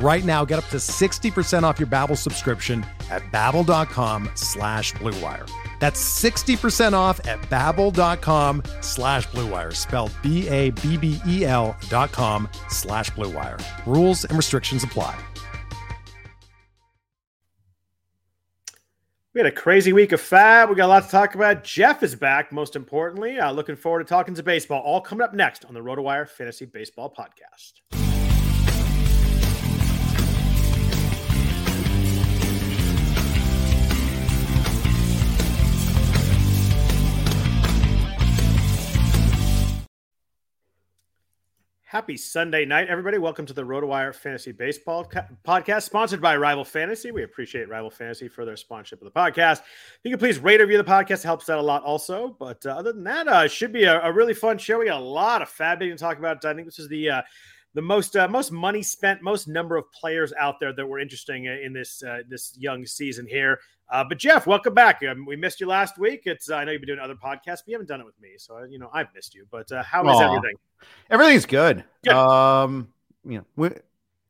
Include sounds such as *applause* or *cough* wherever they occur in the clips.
Right now, get up to 60% off your Babbel subscription at babbel.com slash bluewire. That's 60% off at babbel.com slash bluewire, spelled B-A-B-B-E-L dot com slash bluewire. Rules and restrictions apply. We had a crazy week of FAAB. We got a lot to talk about. Jeff is back, most importantly. Uh, looking forward to talking to baseball. All coming up next on the RotoWire Fantasy Baseball Podcast. Happy Sunday night, everybody. Welcome to the RotoWire Fantasy Baseball Podcast, sponsored by Rival Fantasy. We appreciate Rival Fantasy for their sponsorship of the podcast. If you can please rate or review the podcast. It helps out a lot also. But uh, other than that, uh, it should be a, a, really fun show. We got a lot of FAAB to talk about. I think this is the uh, the most uh, most money spent, most number of players out there that were interesting in this uh, this young season here. Uh, but Jeff, welcome back. Um, we missed you last week. It's uh, I know you've been doing other podcasts, but you haven't done it with me, so you know I've missed you. But uh, how is Aww. everything? Everything's good. good. Um, you know, we,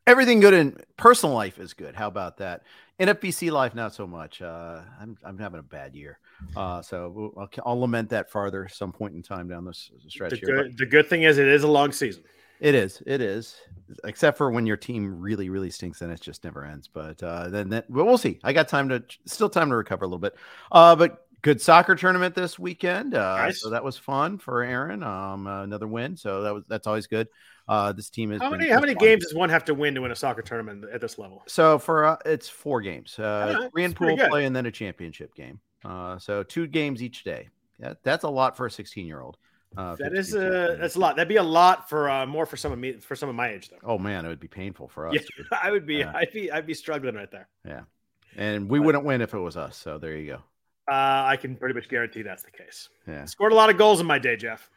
everything good in personal life is good. How about that? NFBC life, not so much. Uh, I'm I'm having a bad year, uh, so I'll, I'll lament that farther some point in time down this stretch. The here, good, the good thing is it is a long season. It is. It is. Except for when your team really, really stinks, and it just never ends. But uh, then, then, but we'll see. I got time to still time to recover a little bit. Uh, but good soccer tournament this weekend. Uh, nice. So that was fun for Aaron. Um, uh, another win. So that was that's always good. Uh, this team is how many how many fun. games does one have to win to win a soccer tournament at this level? So for uh, it's four games, uh, three in pool play, and then a championship game. Uh, so two games each day. Yeah, that's a lot for a 16 year old. Uh, that is a that's a lot. That'd be a lot for uh, more for some of me for some of my age though. Oh man, it would be painful for us. Yeah, *laughs* I would be. Yeah. I'd be. I'd be struggling right there. Yeah, and we but, wouldn't win if it was us. So there you go. Uh, I can pretty much guarantee that's the case. Yeah, scored a lot of goals in my day, Jeff.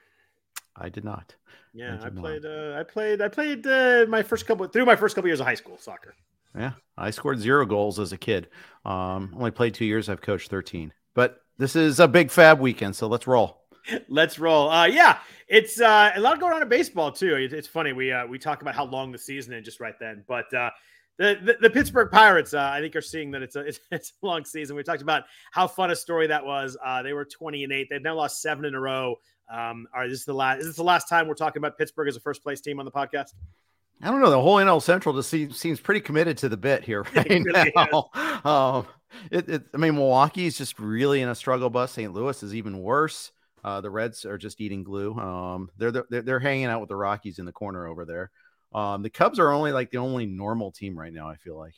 I did not. Yeah, I, I played. Uh, I played. I played uh, my first couple through my first couple years of high school soccer. Yeah, I scored zero goals as a kid. Um, only played two years. I've coached thirteen. But this is a big FAAB weekend, so let's roll. Let's roll. Uh, yeah, it's uh, a lot going on in baseball too. It's, it's funny we uh, we talk about how long the season is just right then, but uh, the, the, the Pittsburgh Pirates, uh, I think, are seeing that it's a *laughs* it's, it's, a long season. We talked about how fun a story that was. Uh, they were twenty and eight. They've now lost seven in a row. Um, all right, this is the last. Is this the last time we're talking about Pittsburgh as a first place team on the podcast? I don't know. The whole NL Central just seems, seems pretty committed to the bit here *laughs* right really now. Um, it, it, I mean, Milwaukee is just really in a struggle bus. St. Louis is even worse. Uh, the Reds are just eating glue. Um, they're, they're they're hanging out with the Rockies in the corner over there. Um, the Cubs are only like the only normal team right now. I feel like.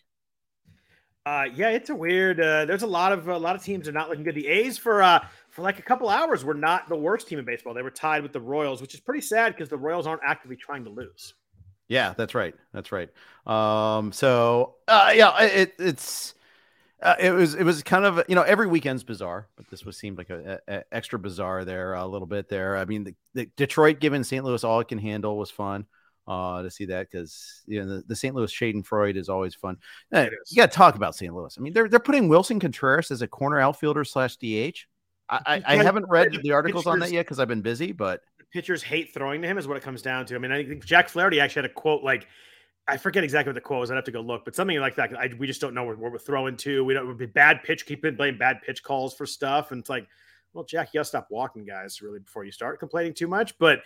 Uh, yeah, it's a weird. Uh, there's a lot of a lot of teams are not looking good. The A's for uh for like a couple hours were not the worst team in baseball. They were tied with the Royals, which is pretty sad because the Royals aren't actively trying to lose. Yeah, that's right. That's right. Um, so uh, yeah, it, it's uh, it was it was kind of you know every weekend's bizarre, but this was seemed like a, a extra bizarre there a little bit there. I mean, the, the Detroit giving St. Louis all it can handle was fun uh, to see that because you know the, the St. Louis Schadenfreude is always fun. Uh, you got to talk about St. Louis. I mean, they're they're putting Willson Contreras as a corner outfielder slash DH. I, I, I haven't read the articles on that yet because I've been busy, but pitchers hate throwing to him is what it comes down to. I mean, I think Jack Flaherty actually had a quote like I forget exactly what the quote was. I'd have to go look, but something like that. I, we just don't know where, where we're throwing to. We don't would be bad pitch. Keep blame bad pitch calls for stuff, and it's like, well, Jack, you gotta stop walking guys really before you start complaining too much. But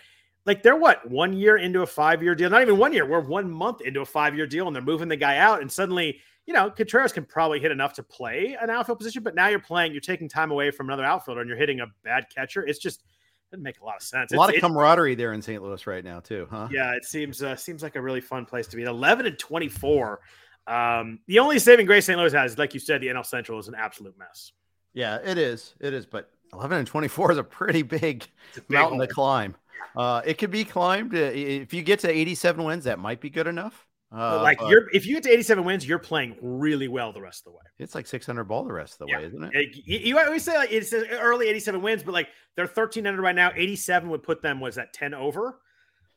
like they're what one year into a five year deal? Not even one year. We're one month into a five year deal, and they're moving the guy out, and suddenly. You know, Contreras can probably hit enough to play an outfield position, but now you're playing, you're taking time away from another outfielder and you're hitting a bad catcher. It's just, Doesn't make a lot of sense. A lot of camaraderie there in St. Louis right now, too, huh? Yeah, it seems uh, seems like a really fun place to be. Eleven and twenty four. Um, the only saving grace St. Louis has, like you said, the NL Central is an absolute mess. Yeah, it is. It is. But 11 and 24 is a pretty big, a big mountain hole. to climb. Uh, it could be climbed. Uh, if you get to 87 wins, that might be good enough. Uh, like you're if you get to 87 wins, you're playing really well the rest of the way. it's like 600 ball the rest of the Yeah. way, isn't it? You, you always say like it's early 87 wins, but like they're 1300 right now. 87 would put them was that 10 over.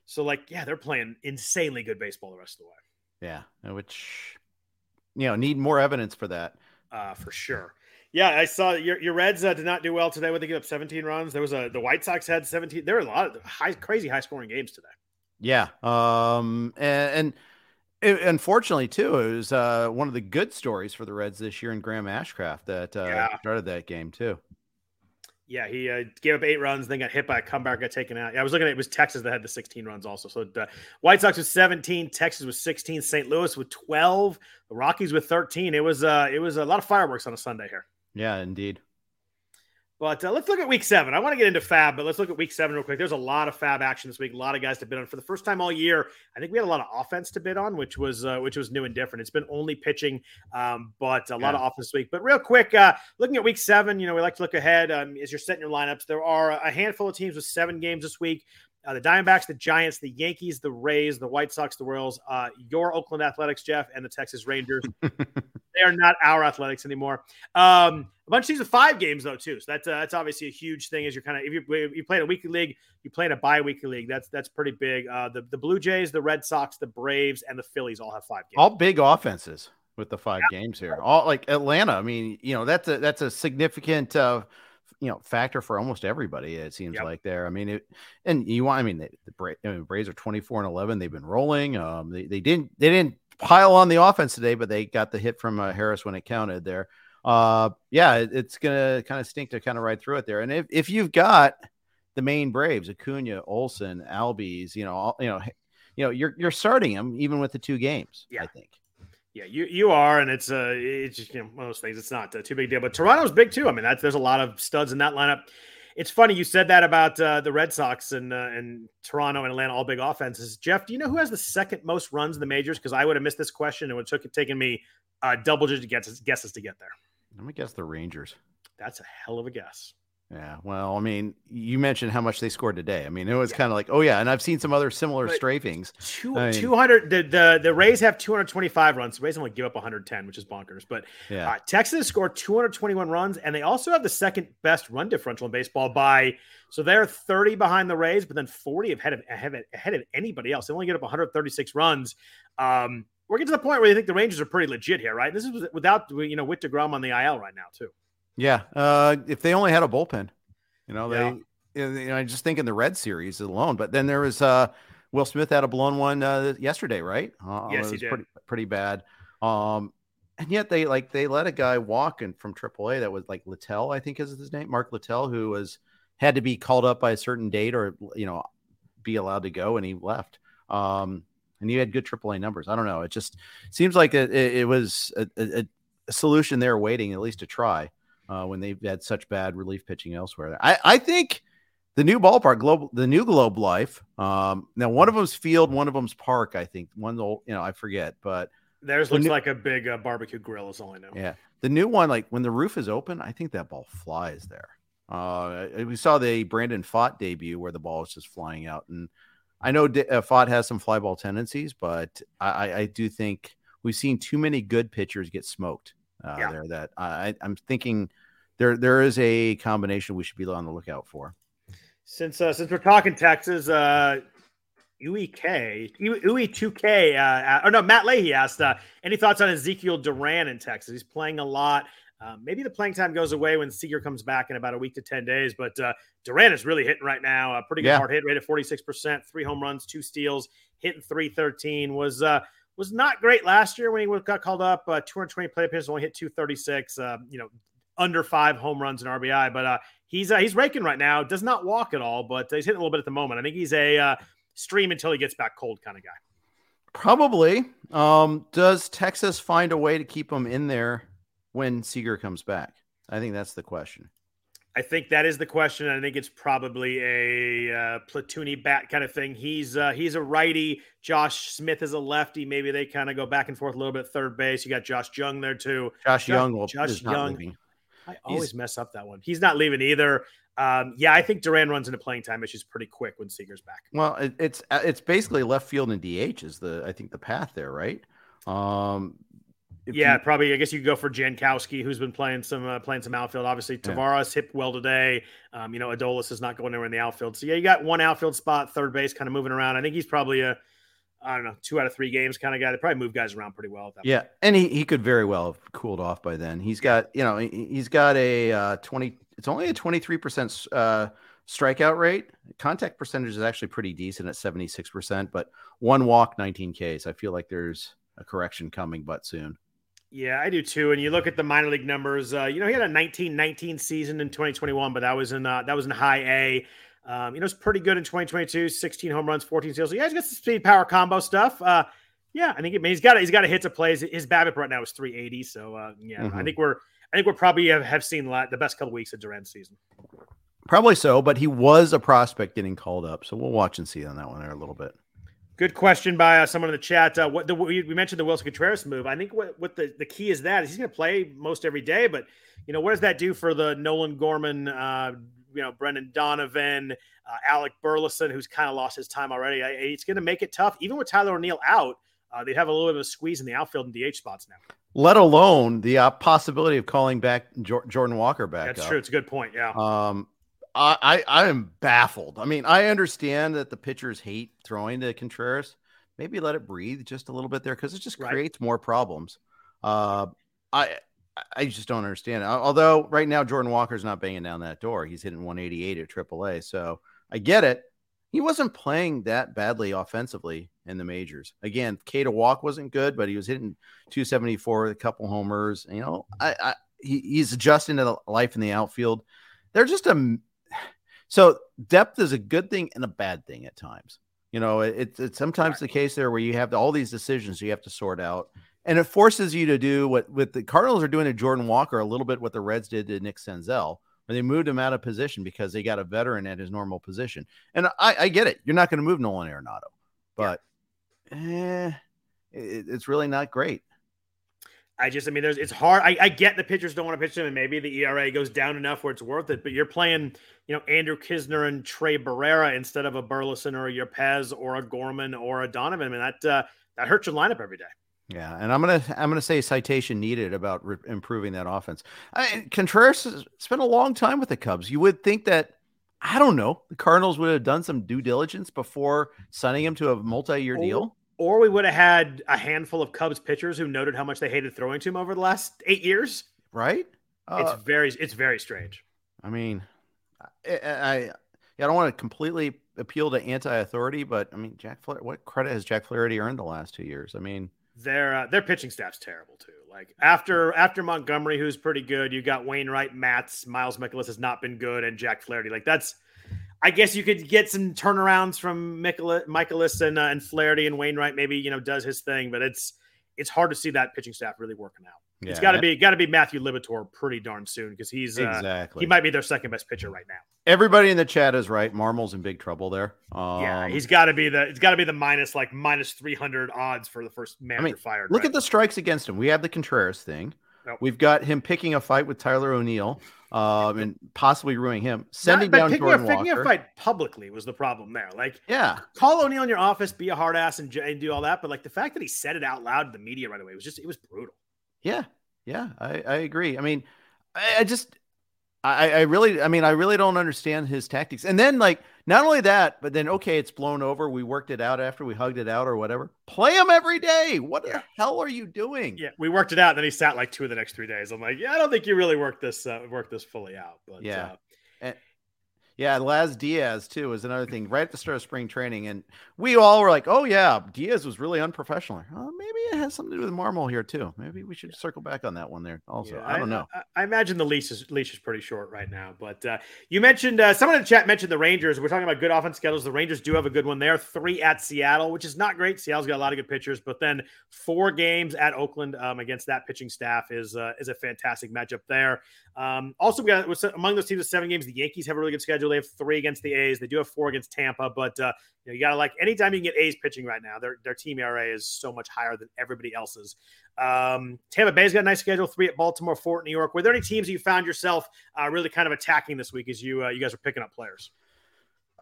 So like yeah, they're playing insanely good baseball the rest of the way. Yeah, uh, which you know need more evidence for that. uh, for sure. Yeah, I saw your your Reds uh, did not do well today. When they give up 17 runs, there was a the White Sox had 17. There were a lot of high, crazy high scoring games today. Yeah, um, and, and it, unfortunately too, it was uh, one of the good stories for the Reds this year in Graham Ashcraft that uh, Yeah. started that game too. Yeah, he uh, gave up eight runs, then got hit by a comeback, got taken out. Yeah, I was looking at it was Texas that had the 16 runs also. So the White Sox was 17, Texas was 16, St. Louis with 12, the Rockies with 13. It was uh, it was a lot of fireworks on a Sunday here. Yeah, indeed. But uh, let's look at week seven. I want to get into FAAB, but let's look at week seven real quick. There's a lot of FAAB action this week. A lot of guys to bid on for the first time all year. I think we had a lot of offense to bid on, which was uh, which was new and different. It's been only pitching, um, but a lot of offense this week. But real quick, uh, looking at week seven, you know we like to look ahead um, as you're setting your lineups. There are a handful of teams with seven games this week. Uh, the Diamondbacks, the Giants, the Yankees, the Rays, the White Sox, the Royals, uh, your Oakland Athletics, Jeff, and the Texas Rangers. *laughs* they are not our Athletics anymore. Um, a bunch of teams with five games though too, so that's uh, that's obviously a huge thing. As you're kind of if you if you play in a weekly league, you play in a bi-weekly league. That's that's pretty big. Uh, the the Blue Jays, the Red Sox, the Braves, and the Phillies all have five games. all big offenses with the five games here. All like Atlanta. I mean, you know, that's a that's a significant uh you know factor for almost everybody. It seems Yep. like there. I mean, it and you want. I mean, the, the Bra- I mean, Braves are twenty four and eleven. They've been rolling. Um, they, they didn't they didn't pile on the offense today, but they got the hit from uh, Harris when it counted there. Uh, yeah, it, it's gonna kind of stink to kind of ride through it there. And if if you've got the main Braves, Acuna, Olson, Albies, you know, all, you know, you know, you're you're starting them even with the two games. Yeah. I think. Yeah, you you are, and it's uh it's just you know one of those things. It's not uh, too big a deal, but Toronto's big too. I mean, that's there's a lot of studs in that lineup. It's funny you said that about uh, the Red Sox and uh, and Toronto and Atlanta, all big offenses. Jeff, do you know who has the second most runs in the majors? Because I would have missed this question. It would have took taken me uh, double digit guesses guesses to get there. Let me guess the Rangers. That's a hell of a guess. Yeah. Well, I mean, you mentioned how much they scored today. I mean, it was Yeah. kind of like, oh yeah, and I've seen some other similar But- strafings. Two, I mean- 200 the, the the Rays have 225 runs. The Rays only give up 110, which is bonkers. But Yeah. Uh, Texas scored 221 runs, and they also have the second best run differential in baseball by so they're 30 behind the Rays, but then 40 ahead of ahead of, ahead of anybody else. They only get up 136 runs. Um, we're getting to the point where you think the Rangers are pretty legit here, right? This is without you know with deGrom on the IL right now too. Yeah. Uh, if they only had a bullpen, you know, Yeah. they, you know, I just think in the Red series alone. But then there was uh, Will Smith had a blown one uh, yesterday, right? Uh, Yes, it he did. Pretty, pretty bad. Um, and yet they like they let a guy walk in from AAA that was like Littell, I think is his name, Mark Littell, who was had to be called up by a certain date or you know be allowed to go, and he left. Um, and he had good AAA numbers. I don't know. It just seems like it, it, it was a, a, a solution they're waiting at least to try uh, when they've had such bad relief pitching elsewhere. I, I think the new ballpark, global, the new Globe Life. Um, now one of them's field, one of them's park. I think one's old, you know, I forget, but Theirs The looks new- like a big uh, barbecue grill. Is all I know. yeah, the new one, like when the roof is open, I think that ball flies there. Uh, we saw the Brandon Pfaadt debut where the ball was just flying out, and I know D- uh, Pfaadt has some fly ball tendencies, but I, I, I do think we've seen too many good pitchers get smoked uh, Yeah. there. That I, I'm thinking there there is a combination we should be on the lookout for. Since uh, since we're talking Texas, uh, UEK, UE2K, uh, or no, Matt Leahy asked, uh, any thoughts on Ezekiel Duran in Texas? He's playing a lot. Uh, maybe the playing time goes away when Seager comes back in about a week to 10 days, but uh, Duran is really hitting right now. A pretty good Yeah. hard hit rate of 46%, three home runs, two steals, hitting 313. Was uh, was not great last year when he got called up. Uh, 220 play appearances, only hit 236. Uh, you know, under five home runs and RBI, but uh, he's uh, he's raking right now. Does not walk at all, but he's hitting a little bit at the moment. I think he's a uh, stream until he gets back cold kind of guy. Probably. Um, does Texas find a way to keep him in there when Seager comes back? I think that's the question. I think that is the question. I think it's probably a uh, platoony bat kind of thing. He's uh, he's a righty. Josh Smith is a lefty. Maybe they kind of go back and forth a little bit. Third base. You got Josh Jung there too. Josh, Josh Young will Josh Young. Leaving. I always mess up that one. He's not leaving either. Um, yeah, I think Duran runs into playing time issues pretty quick when Seager's back. Well, it, it's uh, it's basically left field and DH is the I think the path there, right? Um, yeah, you, probably. I guess you could go for Jankowski, who's been playing some uh, playing some outfield. Obviously, Taveras yeah. hit well today. Um, you know, Adolis is not going anywhere in the outfield. So yeah, you got one outfield spot, third base, kind of moving around. I think he's probably a I don't know, two out of three games kind of guy. They probably move guys around pretty well. yeah, point. and he, he could very well have cooled off by then. He's got you know he's got a uh, twenty. It's only a twenty three percent uh, strikeout rate. Contact percentage is actually pretty decent at seventy six percent, but one walk, nineteen Ks. I feel like there's a correction coming, but soon. Yeah, I do too. And you look at the minor league numbers. Uh, you know, he had a 19-19 season in 2021, but that was in uh, that was in high A. Um, you know, it's pretty good in 2022. 16 home runs, 14 steals. So yeah, he's got some speed power combo stuff. Uh, yeah, I think it, he's got he's got a hit to plays. His BABIP right now is 380. So uh, yeah, mm-hmm. I think we're I think we're probably have, have seen the best couple weeks of Duran's season. Probably so, but he was a prospect getting called up, so we'll watch and see on that one there a little bit. Good question by uh, someone in the chat. Uh, what the, we, mentioned the Willson Contreras move. I think what, what the, the key is that is he's going to play most every day, but you know what does that do for the Nolan Gorman, uh, you know Brendan Donovan, uh, Alec Burleson, who's kind of lost his time already? I, it's going to make it tough, even with Tyler O'Neill out. Uh, they have a little bit of a squeeze in the outfield and DH spots now. Let alone the uh, possibility of calling back Jordan Walker back. That's up. true. It's a good point. Yeah. Um, I, I am baffled. I mean, I understand that the pitchers hate throwing to Contreras. Maybe let it breathe just a little bit there because it just right. creates more problems. Uh, I I just don't understand. Although right now Jordan Walker's not banging down that door. He's hitting 188 at AAA, so I get it. He wasn't playing that badly offensively in the majors. Again, K to walk wasn't good, but he was hitting 274 with a couple homers. You know, I, I he, he's adjusting to the life in the outfield. They're just a *sighs* so depth is a good thing and a bad thing at times. You know, it, it's sometimes the case there where you have all these decisions you have to sort out, and it forces you to do what what the Cardinals are doing to Jordan Walker a little bit what the Reds did to Nick Senzel, where they moved him out of position because they got a veteran at his normal position. And I, I get it, you're not going to move Nolan Arenado, but yeah. eh, it, it's really not great. I just, I mean, there's, it's hard. I, I, get the pitchers don't want to pitch them, and maybe the ERA goes down enough where it's worth it. But you're playing, you know, Andrew Knizner and Tres Barrera instead of a Burleson or a Yepez or a Gorman or a Donovan. I mean, that uh, that hurts your lineup every day. Yeah, and I'm gonna I'm gonna say citation needed about re- improving that offense. I, Contreras spent a long time with the Cubs. You would think that I don't know the Cardinals would have done some due diligence before signing him to a multi-year oh, deal or we would have had a handful of Cubs pitchers who noted how much they hated throwing to him over the last eight years. Right? Uh, it's very it's very strange. I mean, I, I, I don't want to completely appeal to anti-authority, but I mean, Jack Flaherty, what credit has Jack Flaherty earned the last two years? I mean, their uh, their pitching staff's terrible too. Like after after Montgomery, who's pretty good, you got Wainwright, Matz, Miles Mikolas has not been good, and Jack Flaherty. Like that's I guess you could get some turnarounds from Mikolas and, uh, and Flaherty and Wainwright. Maybe you know does his thing, but it's it's hard to see that pitching staff really working out. Yeah, it's got to be got to be Matthew Liberatore pretty darn soon because he's uh, exactly he might be their second best pitcher right now. Everybody in the chat is right. Marmol's in big trouble there. Um, yeah, he's got to be the it's got to be the minus like minus three hundred odds for the first manager I mean, fired. Look right? at the strikes against him. We have the Contreras thing. Nope. We've got him picking a fight with Tyler O'Neill um, and possibly ruining him. Sending Not, down picking Jordan a, Walker. Picking a fight publicly was the problem there. Like, yeah, call O'Neill in your office, be a hard ass, and, and do all that. But like the fact that he said it out loud to the media right away was just it was brutal. Yeah, yeah, I, I agree. I mean, I, I just I, I really, I mean, I really don't understand his tactics. And then, like, not only that, but then, okay, it's blown over. We worked it out after we hugged it out or whatever. Play him every day. What yeah. the hell are you doing? Yeah, we worked it out. And Then he sat like two of the next three days. I'm like, yeah, I don't think you really worked this, uh, worked this fully out. But yeah, uh, Yeah, Laz Diaz too was another thing right at the start of spring training, and we all were like, "Oh yeah, Diaz was really unprofessional." Oh, maybe it has something to do with Marmol here too. Maybe we should circle back on that one there. Also, yeah, I don't know. I, I, imagine the leash is leash is pretty short right now. But uh, you mentioned uh, someone in the chat mentioned the Rangers. We're talking about good offense schedules. The Rangers do have a good one there. Three at Seattle, which is not great. Seattle's got a lot of good pitchers, but then four games at Oakland um, against that pitching staff is uh, is a fantastic matchup there. Um, also, we got among those teams with seven games, the Yankees have a really good schedule. They have three against the A's. They do have four against Tampa, but uh, you, know, you got to like anytime you can get A's pitching right now, their their team ERA is so much higher than everybody else's. Um, Tampa Bay's got a nice schedule: three at Baltimore, four at New York. Were there any teams that you found yourself uh, really kind of attacking this week as you uh, you guys are picking up players?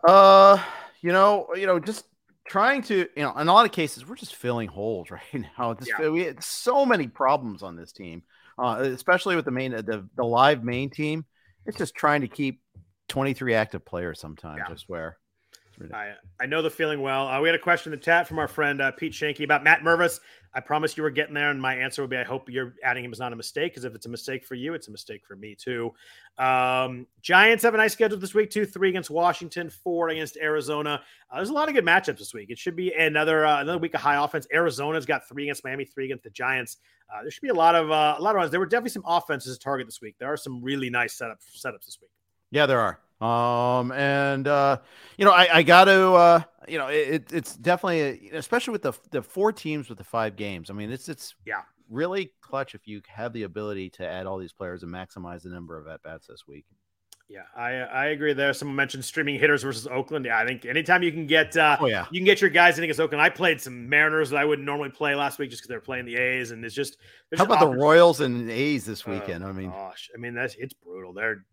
Uh, you know, you know, just trying to, you know, in a lot of cases, we're just filling holes *laughs* right now. Just, yeah. We had so many problems on this team uh, especially with the main the, the live main team. It's just trying to keep 23 active players sometimes. Yeah. I swear. I, I know the feeling well. Uh, we had a question in the chat from our friend uh, Pete Shanky about Matt Mervis. I promised you were getting there, and my answer would be I hope you're adding him is not a mistake because if it's a mistake for you, it's a mistake for me too. Um, Giants have a nice schedule this week two, three against Washington, four against Arizona. Uh, there's a lot of good matchups this week. It should be another uh, another week of high offense. Arizona's got three against Miami, three against the Giants. Uh, there should be a lot of uh, a lot of runs. There were definitely some offenses to target this week. There are some really nice setups setups this week. Yeah, there are. Um, and uh, you know, I, I got to, uh, you know, it, it's definitely, especially with the the four teams with the five games. I mean, it's it's yeah, really clutch if you have the ability to add all these players and maximize the number of at bats this week. Yeah, I I agree there. Someone mentioned streaming hitters versus Oakland. Yeah, I think anytime you can get uh oh, yeah. you can get your guys in against Oakland. I played some Mariners that I wouldn't normally play last week just because they're playing the A's and it's just how about the Royals and A's this weekend? Oh, I mean gosh, I mean that's it's brutal. They're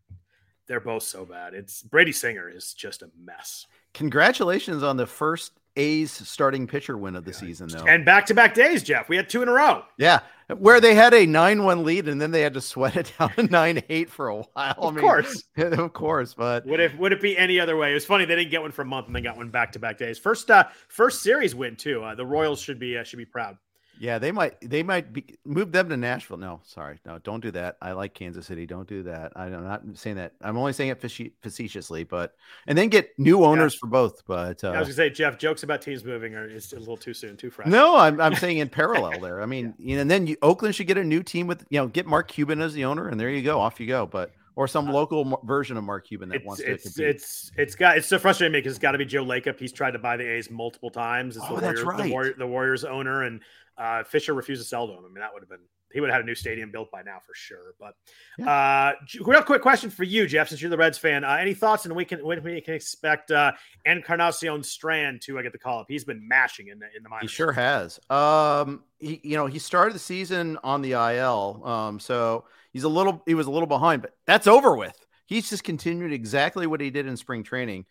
they're both so bad. It's Brady Singer is just a mess. Congratulations on the first A's starting pitcher win of the yeah. season, though. And back to back days, Jeff. We had two in a row. Yeah. Where they had a 9 1 lead and then they had to sweat it down to 9 8 for a while. Of I mean, course. *laughs* of course. But would it, would it be any other way? It was funny. They didn't get one for a month and they got one back to back days. First, uh, first series win, too. Uh, the Royals should be, uh, should be proud. Yeah, they might they might be, move them to Nashville. No, sorry, no, don't do that. I like Kansas City. Don't do that. I'm not saying that. I'm only saying it facetiously, but and then get new owners yeah. for both. But uh, I was gonna say, Jeff, jokes about teams moving are it's a little too soon, too fresh. No, I'm I'm saying in parallel *laughs* there. I mean, yeah. you know, and then you, Oakland should get a new team with you know get Mark Cuban as the owner, and there you go, off you go. But or some uh, local version of Mark Cuban that it's, wants it's, to compete. It's it's got it's so frustrating me because it's got to be Joe Lacob. He's tried to buy the A's multiple times. It's oh, the Warriors, right. The, the Warriors owner, and uh, Fisher refused to sell to him. I mean, that would have been he would have had a new stadium built by now for sure. But yeah. uh, real quick question for you, Jeff, since you're the Reds fan. Uh, any thoughts on when we can when we can expect uh, Encarnacion Strand to uh, get the call up? He's been mashing in the in the minors. He sure has. Um, he you know he started the season on the IL, um, so he's a little he was a little behind, but that's over with. He's just continued exactly what he did in spring training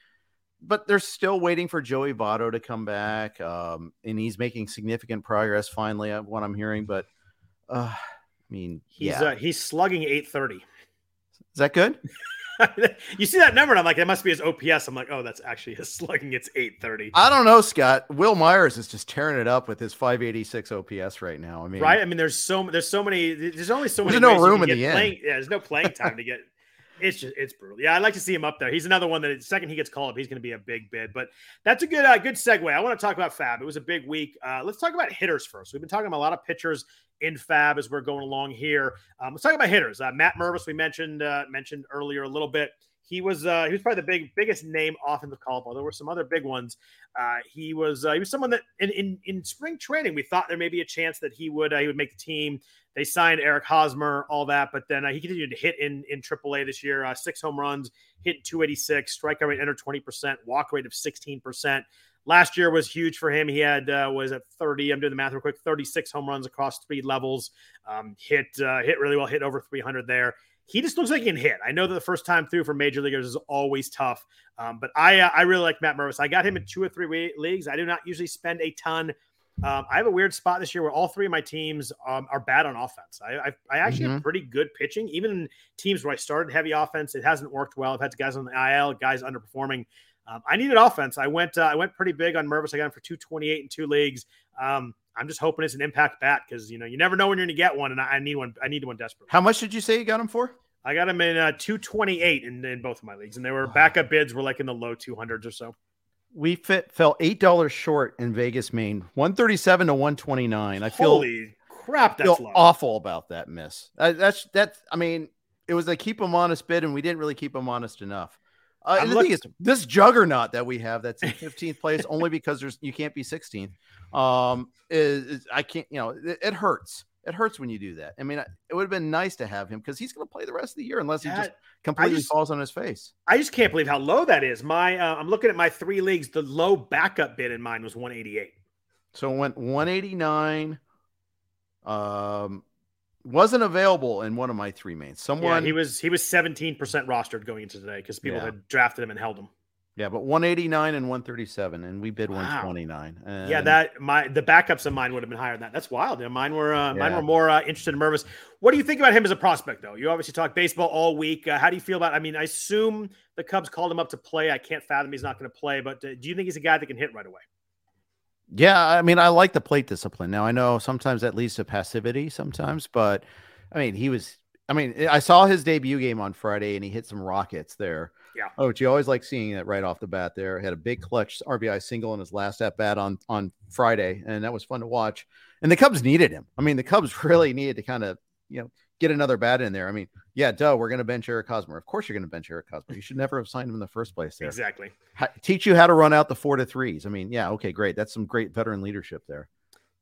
but they're still waiting for Joey Votto to come back, um, and he's making significant progress finally. Uh, what I'm hearing, but uh, I mean, he's yeah. uh, he's slugging 830. Is that good? *laughs* you see that number, and I'm like, that must be his OPS. I'm like, oh, that's actually his slugging. It's 830. I don't know, Scott. Wil Myers is just tearing it up with his 586 OPS right now. I mean, right? I mean, there's so there's so many. There's only so many. There's no room in the playing, end. Yeah, there's no playing *laughs* time to get it's just it's brutal. Yeah, I'd like to see him up there. He's another one that the second he gets called up, he's going to be a big bid. But that's a good uh, good segue. I want to talk about FAAB. It was a big week. Uh, let's talk about hitters first. We've been talking about a lot of pitchers in FAAB as we're going along here. Um, let's talk about hitters. Uh, Matt Mervis, we mentioned uh, mentioned earlier a little bit. He was uh, he was probably the big biggest name offensive call ball. There were some other big ones. Uh, he was he was someone that in, in in spring training we thought there may be a chance that he would he would make the team. They signed Eric Hosmer, all that, but then uh, he continued to hit in in AAA this year. Uh, six home runs, hit 286, strikeout rate under 20 percent, walk rate of 16 percent. Last year was huge for him. He had uh, was at 30. I'm doing the math real quick. 36 home runs across three levels. Um, hit uh, hit really well. Hit over 300 there he just looks like he can hit. I know that the first time through for major leaguers is always tough, um, but I uh, I really like Matt Mervis. I got him in two or three leagues. I do not usually spend a ton. Um, I have a weird spot this year where all three of my teams um, are bad on offense. I I, I actually mm-hmm. have pretty good pitching, even in teams where I started heavy offense. It hasn't worked well. I've had guys on the IL, guys underperforming. Um, I needed offense. I went uh, I went pretty big on Mervis. I got him for 228 in two leagues. Um, I'm just hoping it's an impact bat because you know you never know when you're going to get one, and I, I, need one. I need one desperately. How much did you say you got him for? I got him in uh, 228 in, in both of my leagues, and they were backup bids were like in the low 200s or so. We fit fell eight dollars short in Vegas, main, one thirty seven to one twenty nine. I feel Holy crap, that's feel awful about that miss. That's that's. I mean, it was a keep them honest bid, and we didn't really keep them honest enough. Uh, the look- thing is, this juggernaut that we have that's in *laughs* 15th place only because there's you can't be 16th. Um, is, is- I can't. You know, it, it hurts. It hurts when you do that. I mean, it would have been nice to have him because he's going to play the rest of the year unless he just That- completely just- falls on his face. I just can't believe how low that is. My uh, I'm looking at my three leagues. The low backup bid in mine was 188. So it went 189. Um, wasn't available in one of my three mains. Yeah, Someone, he was he was 17% rostered going into today because people Yeah. had drafted him and held him. Yeah, but 189 and 137, and we bid Wow. 129. yeah, that my the backups of mine would have been higher than that. That's wild. Yeah, mine were uh, mine were more uh, interested in Mervis. What do you think about him as a prospect, though? You obviously talk baseball all week. Uh, how do you feel about? I mean, I assume the Cubs called him up to play. I can't fathom he's not going to play. But uh, do you think he's a guy that can hit right away? Yeah, I mean, I like the plate discipline. Now I know sometimes that leads to passivity sometimes, but I mean, he was. I mean, I saw his debut game on Friday, and he hit some rockets there. Yeah. Oh, but you always like seeing that right off the bat. There had a big clutch RBI single in his last at bat on on Friday, and that was fun to watch. And the Cubs needed him. I mean, the Cubs *laughs* really needed to kind of you know get another bat in there. I mean, yeah, duh, we're going to bench Eric Hosmer. Of course, you're going to bench Eric Hosmer. You should never have signed him in the first place. There, Exactly. Teach you how to run out the four to threes. I mean, yeah, okay, great. That's some great veteran leadership there.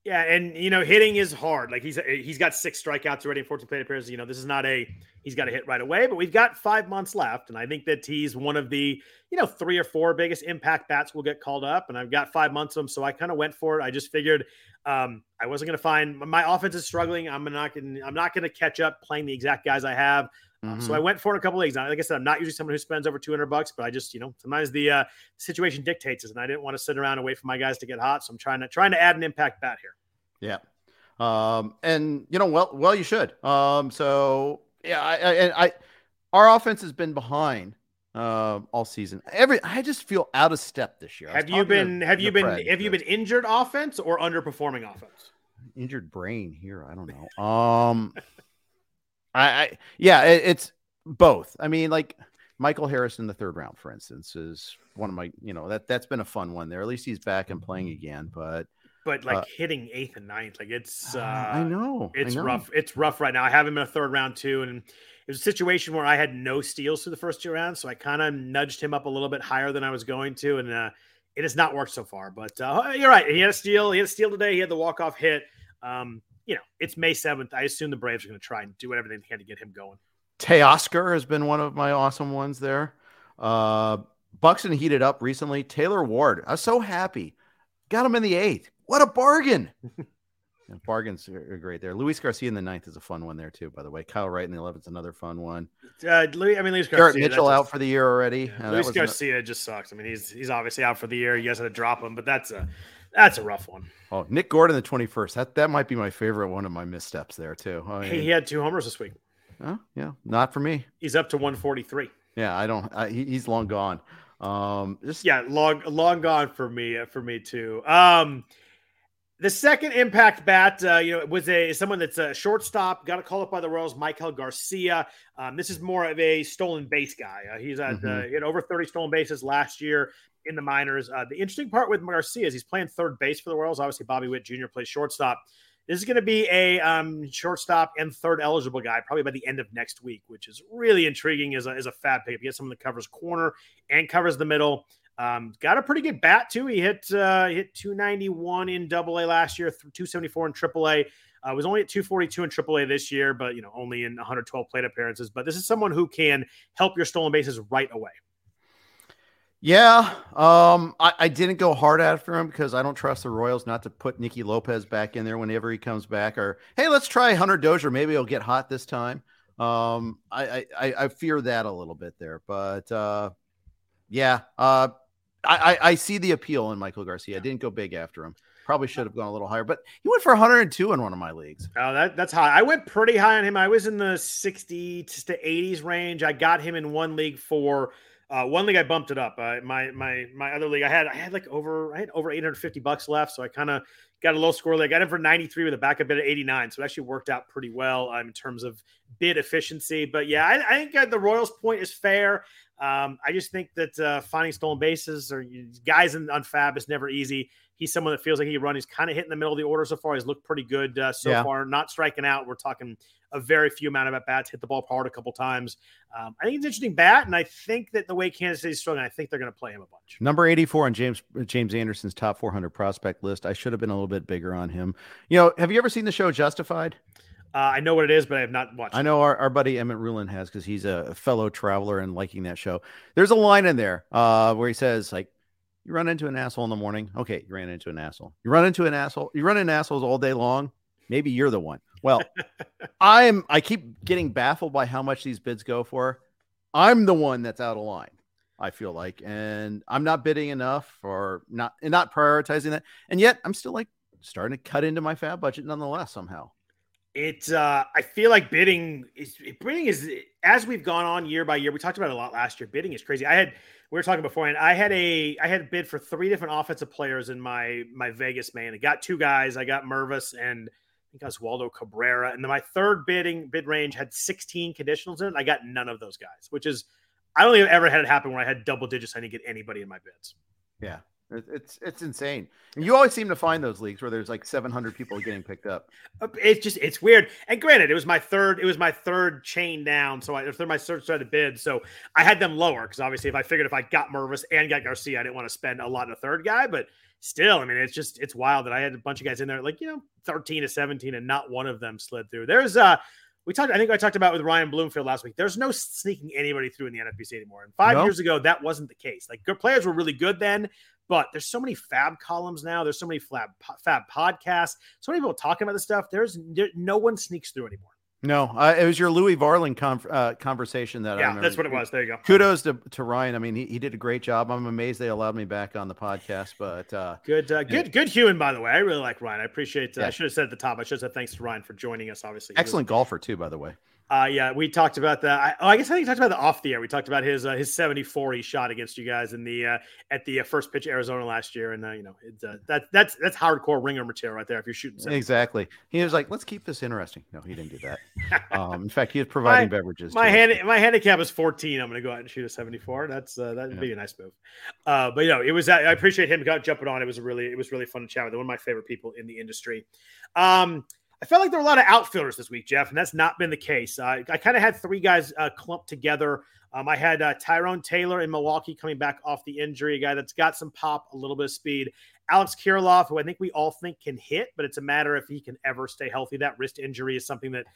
Yeah, and you know, hitting is hard. Like he's he's got six strikeouts already in 14 plate appearances. You know, this is not a he's got to hit right away, but we've got five months left, and I think that he's one of the you know three or four biggest impact bats will get called up, and I've got five months of them, so I kind of went for it. I just figured um, I wasn't going to find my offense is struggling. I'm not going I'm not going to catch up playing the exact guys I have. Um, so Mhm. I went for it a couple leagues. Now, Like I said, I'm not usually someone who spends over 200 bucks, but I just, you know, sometimes the uh, situation dictates it, and I didn't want to sit around and wait for my guys to get hot. So I'm trying to trying to add an impact bat here. Yeah. Um, and you know, well, well, you should. Um, so yeah, I, I, and I, our offense has been behind uh, all season. Every, I just feel out of step this year. Have you talking to- been have you been have you been injured offense or underperforming offense? injured brain here? I don't know. Um, I, I yeah, it, it's both. I mean, like Michael Harris in the third round, for instance, is one of my, you know, that that's been a fun one there. At least he's back and playing again, but But like Uh, hitting eighth and ninth, like it's uh, I know I it's know. rough. It's rough right now. I have him in a third round too, and it was a situation where I had no steals through the first two rounds, so I kind of nudged him up a little bit higher than I was going to, and uh, it has not worked so far. But uh, you're right. He had a steal. He had a steal today. He had the walk off hit. Um, you know, it's May seventh. I assume the Braves are going to try and do whatever they can to get him going. Teoscar has been one of my awesome ones there. Uh, Buxton heated up recently. Taylor Ward, I was so happy. Got him in the eighth. What a bargain! *laughs* Yeah, bargains are great there. Luis Garcia in the ninth is a fun one there too. By the way, Kyle Wright in the eleventh is another fun one. Uh, Louis, I mean, Luis Garcia. Garrett Mitchell out just- for the year already. Yeah, Uh, Luis Garcia just sucks. I mean, he's he's obviously out for the year. You guys had to drop him, but that's a that's a rough one. oh, Nick Gordon the twenty first. That that might be my favorite one of my missteps there too. I Hey, he had two homers this week. oh, yeah, not for me. He's up to 143. Yeah, I don't. I, he, he's long gone. Um, just Yeah, long long gone for me for me too. Um, the second impact bat, uh, you know, was a someone that's a shortstop. Got a call up by the Royals, Maikel Garcia. Um, this is more of a stolen base guy. Uh, he's at uh, Mhm. he had over 30 stolen bases last year in the minors. Uh, the interesting part with Garcia is he's playing third base for the Royals. Obviously, Bobby Witt Jr. plays shortstop. This is going to be a um, shortstop and third eligible guy probably by the end of next week, which is really intriguing as a, as a FAAB pick. You get someone that covers corner and covers the middle. Um, got a pretty good bat too. He hit uh, hit 291 in Double A last year, 274 in Triple A. Uh, was only at 242 in Triple A this year, but you know only in 112 plate appearances. But this is someone who can help your stolen bases right away. Yeah, um, I, I didn't go hard after him because I don't trust the Royals not to put Nicky Lopez back in there whenever he comes back. Or hey, let's try Hunter Dozier. Maybe he'll get hot this time. Um, I I, I- fear that a little bit there, but uh, yeah, uh, I, I see the appeal in Maikel Garcia. I didn't go big after him. Probably should have gone a little higher, but he went for 102 in one of my leagues. Oh, that, that's high. I went pretty high on him. I was in the 60s to 80s range. I got him in one league for Uh, one league I bumped it up. Uh, my my my other league I had I had like over I had over 850 bucks left, so I kind of got a low score league. I got him for 93 with a backup bid at 89, so it actually worked out pretty well um, in terms of bid efficiency. But yeah, I, I think uh, the Royals point is fair. Um, I just think that uh, finding stolen bases or guys in, on FAAB is never easy. He's someone that feels like he run. He's kind of hitting the middle of the order so far. He's looked pretty good uh, so yeah. far, not striking out. We're talking a very few amount of at bats, hit the ball hard a couple times. Um, I think it's an interesting bat, and I think that the way Kansas City's struggling, I think they're going to play him a bunch. Number 84 on James James Anderson's top 400 prospect list. I should have been a little bit bigger on him. You know, have you ever seen the show Justified? Uh, I know what it is, but I have not watched. I know our, our buddy Emmett Rulin has because he's a fellow traveler and liking that show. There's a line in there uh, where he says, like, you run into an asshole in the morning. Okay, you ran into an asshole. You run into an asshole. You run into assholes all day long. Maybe you're the one. Well, I'm I keep getting baffled by how much these bids go for. I'm the one that's out of line. I feel like, and I'm not bidding enough or not and not prioritizing that. And yet I'm still like starting to cut into my FAAB budget nonetheless somehow. It's uh I feel like bidding is bidding is as we've gone on year by year. We talked about it a lot last year. Bidding is crazy. I had we were talking beforehand. I had a I had a bid for three different offensive players in my my Vegas man. I got two guys. I got Mervis and think Oswaldo Cabrera. And then my third bidding bid range had 16 conditionals in it. I got none of those guys, which is I don't I've ever had it happen where I had double digits. I didn't get anybody in my bids. Yeah. It's it's insane. And you always seem to find those leagues where there's like 700 people getting picked up. Uh, it's just it's weird. And granted, it was my third it was my third chain down, so I they're my third set of bids, so I had them lower because obviously if I figured if I got Mervis and got Garcia, I didn't want to spend a lot on a third guy. But still, I mean, it's just it's wild that I had a bunch of guys in there like you know 13 to 17, and not one of them slid through. There's uh we talked. I think I talked about with Ryan Bloomfield last week. There's no sneaking anybody through in the NFBC anymore. And five no. years ago, that wasn't the case. Like good players were really good then, but there's so many FAAB columns now. There's so many fab FAAB podcasts. So many people talking about this stuff. There's there, no one sneaks through anymore. No, uh, it was your Louie Varland con- uh, conversation that yeah, that's what it was. There you go. Kudos to, to Ryan. I mean, he, he did a great job. I'm amazed they allowed me back on the podcast, but uh, good, uh, good, good human, by the way. I really like Ryan. I appreciate. Uh, yeah. I should have said at the top. I should have said thanks to Ryan for joining us. Obviously, excellent golfer too, by the way. Uh, yeah, we talked about that. I, oh, I guess I think we talked about the off the air. We talked about his uh, his 74 he shot against you guys in the uh, at the uh, first pitch Arizona last year, and uh, you know it's, uh, that that's that's hardcore ringer material right there. If you're shooting 74. exactly, he was like, "Let's keep this interesting." No, he didn't do that. *laughs* um, in fact, he was providing my, beverages. My hand, my handicap is 14. I'm going to go out and shoot a 74. That's uh, that'd yeah. be a nice move. Uh, but you know, it was I appreciate him jumping on. It was a really it was really fun to chat with. One of my favorite people in the industry. Um, I felt like there were a lot of outfielders this week, Jeff, and that's not been the case. Uh, I kind of had three guys uh, clumped together. Um, I had uh, Tyrone Taylor in Milwaukee coming back off the injury, a guy that's got some pop, a little bit of speed. Alex Kirilloff, who I think we all think can hit, but it's a matter if he can ever stay healthy. That wrist injury is something that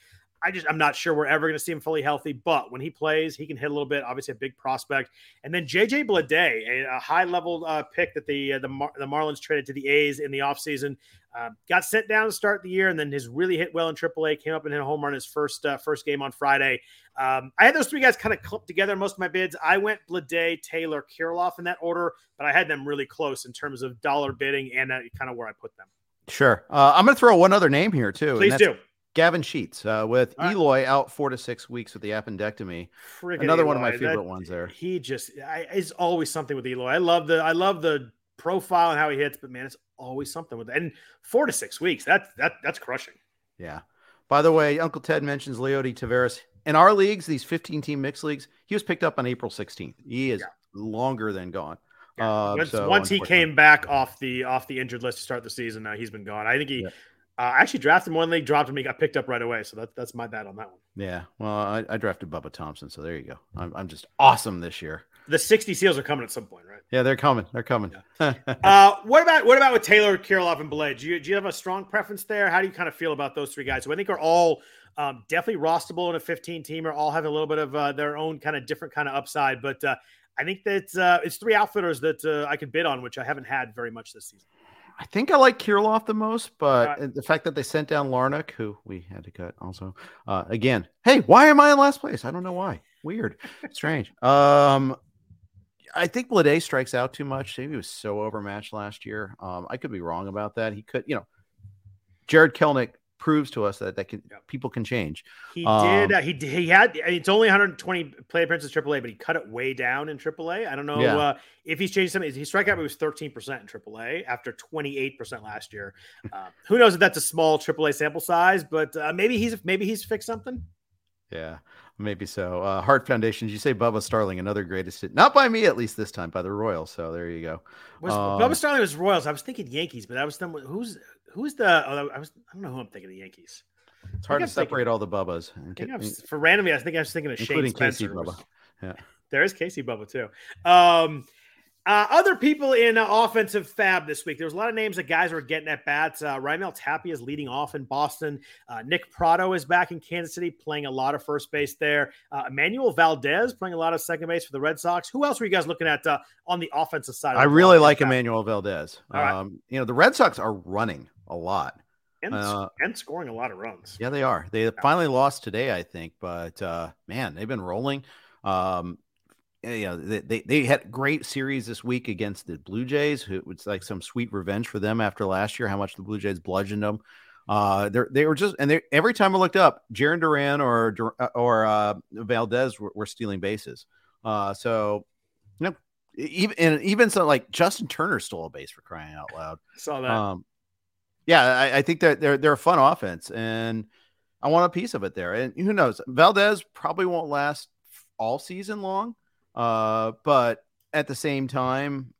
I just I'm not sure we're ever going to see him fully healthy, but when he plays, he can hit a little bit. Obviously, a big prospect. And then JJ Bleday, a, a high level uh, pick that the uh, the, Mar- the Marlins traded to the A's in the offseason, uh, got sent down to start the year, and then has really hit well in AAA. Came up and hit a home run his first uh, first game on Friday. Um, I had those three guys kind of clumped together most of my bids. I went Bleday, Taylor, Kirilloff in that order, but I had them really close in terms of dollar bidding and uh, kind of where I put them. Sure. Uh, I'm going to throw one other name here too. Please do. Gavin Sheets uh, with right. Eloy out four to six weeks with the appendectomy. Friggin Another Eloy. one of my favorite that, ones there. He just I, is always something with Eloy. I love the I love the profile and how he hits, but man, it's always something with it. And four to six weeks. That's that that's crushing. Yeah. By the way, Uncle Ted mentions Leody Taveras. In our leagues, these 15 team mixed leagues, he was picked up on April 16th. He is yeah. longer than gone. Yeah. Uh, once, so once he came back off the off the injured list to start the season, uh, he's been gone. I think he yeah. Uh, I actually drafted him one league, dropped him, he got picked up right away. So that, that's my bad on that one. Yeah. Well, I, I drafted Bubba Thompson. So there you go. I'm, I'm just awesome this year. The 60 seals are coming at some point, right? Yeah, they're coming. They're coming. Yeah. *laughs* uh, what about what about with Taylor, Kirilloff, and Bleday? Do you, do you have a strong preference there? How do you kind of feel about those three guys who I think are all um, definitely rostable in a 15 teamer, all have a little bit of uh, their own kind of different kind of upside. But uh, I think that uh, it's three outfitters that uh, I could bid on, which I haven't had very much this season. I think I like Kirilloff the most, but the fact that they sent down Larnach, who we had to cut also, uh, again, hey, why am I in last place? I don't know why. Weird, strange. Um, I think Bleday strikes out too much. Maybe he was so overmatched last year. Um, I could be wrong about that. He could, you know, Jarred Kelenic proves to us that that can people can change. He Um, did. Uh, he he had. It's only 120 play appearances in AAA, but he cut it way down in AAA. I don't know Yeah. uh, if he's changed something. His strikeout rate was 13 percent in AAA after 28 percent last year. Uh, *laughs* who knows if that's a small AAA sample size, but uh, maybe he's maybe he's fixed something. Yeah, maybe so. Uh, Heart Foundation, you say Bubba Starling, another greatest hit, not by me at least this time, by the Royals. So there you go. Was Um, Bubba Starling was Royals? I was thinking Yankees, but I was thinking who's who's the? Oh, I was. I don't know who I'm thinking of Yankees. It's hard to I'm thinking- separate all the Bubbas. I think I was, for randomly, I think I was thinking of Shane Including Casey Spencer. Bubba. Yeah. There is Casey Bubba too. Um, uh, other people in uh, offensive FAAB this week. There was a lot of names of guys who are getting at bats. Uh, Raimel Tapia is leading off in Boston. Uh, Nick Pratto is back in Kansas City, playing a lot of first base there. Uh, Enmanuel Valdez playing a lot of second base for the Red Sox. Who else were you guys looking at uh, on the offensive side? of I really like Enmanuel Valdez. Right. Um, you know, the Red Sox are running a lot. and, uh, and scoring a lot of runs. Yeah, they are. They finally lost today, I think, but uh, man, they've been rolling. Um, you know, they, they they had great series this week against the Blue Jays, who it's like some sweet revenge for them after last year, how much the Blue Jays bludgeoned them. Uh, they they were just and they every time I looked up, Jarren Duran or or uh, Valdez were, were stealing bases. Uh, so you know, even and even so, like Justin Turner stole a base for crying out loud. Saw that. Um, yeah, I, I think that they're they're a fun offense, and I want a piece of it there. And who knows, Valdez probably won't last all season long, uh, but at the same time,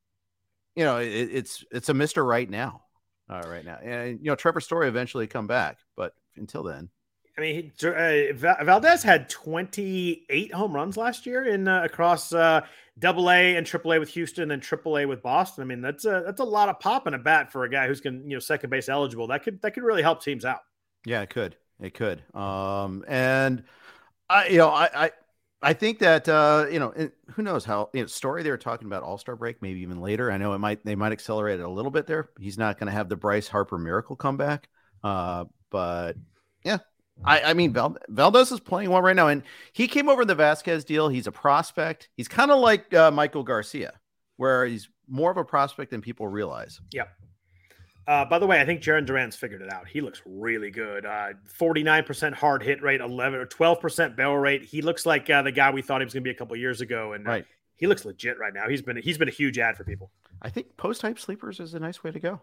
you know, it, it's it's a Mister right now, uh, right now, and you know, Trevor Story eventually come back, but until then, I mean, he, uh, Valdez had 28 home runs last year in uh, across uh, Double A and Triple A with Houston and Triple A with Boston. I mean, that's a that's a lot of pop in a bat for a guy who's can you know second base eligible. That could that could really help teams out. Yeah, it could. It could. Um, and I, you know, I, I, I think that uh, you know, who knows how you know, story they were talking about All Star break, maybe even later. I know it might they might accelerate it a little bit there. He's not going to have the Bryce Harper miracle comeback, uh, but yeah. I, I mean, Val, Valdez is playing well right now, and he came over the Vasquez deal. He's a prospect. He's kind of like uh, Maikel Garcia, where he's more of a prospect than people realize. Uh, by the way, I think Jarren Duran's figured it out. He looks really good. Uh, 49% hard hit rate, 11 or 12% barrel rate. He looks like uh, the guy we thought he was going to be a couple years ago, and uh, Right. he looks legit right now. He's been he's been a huge ad for people. I think post type sleepers is a nice way to go.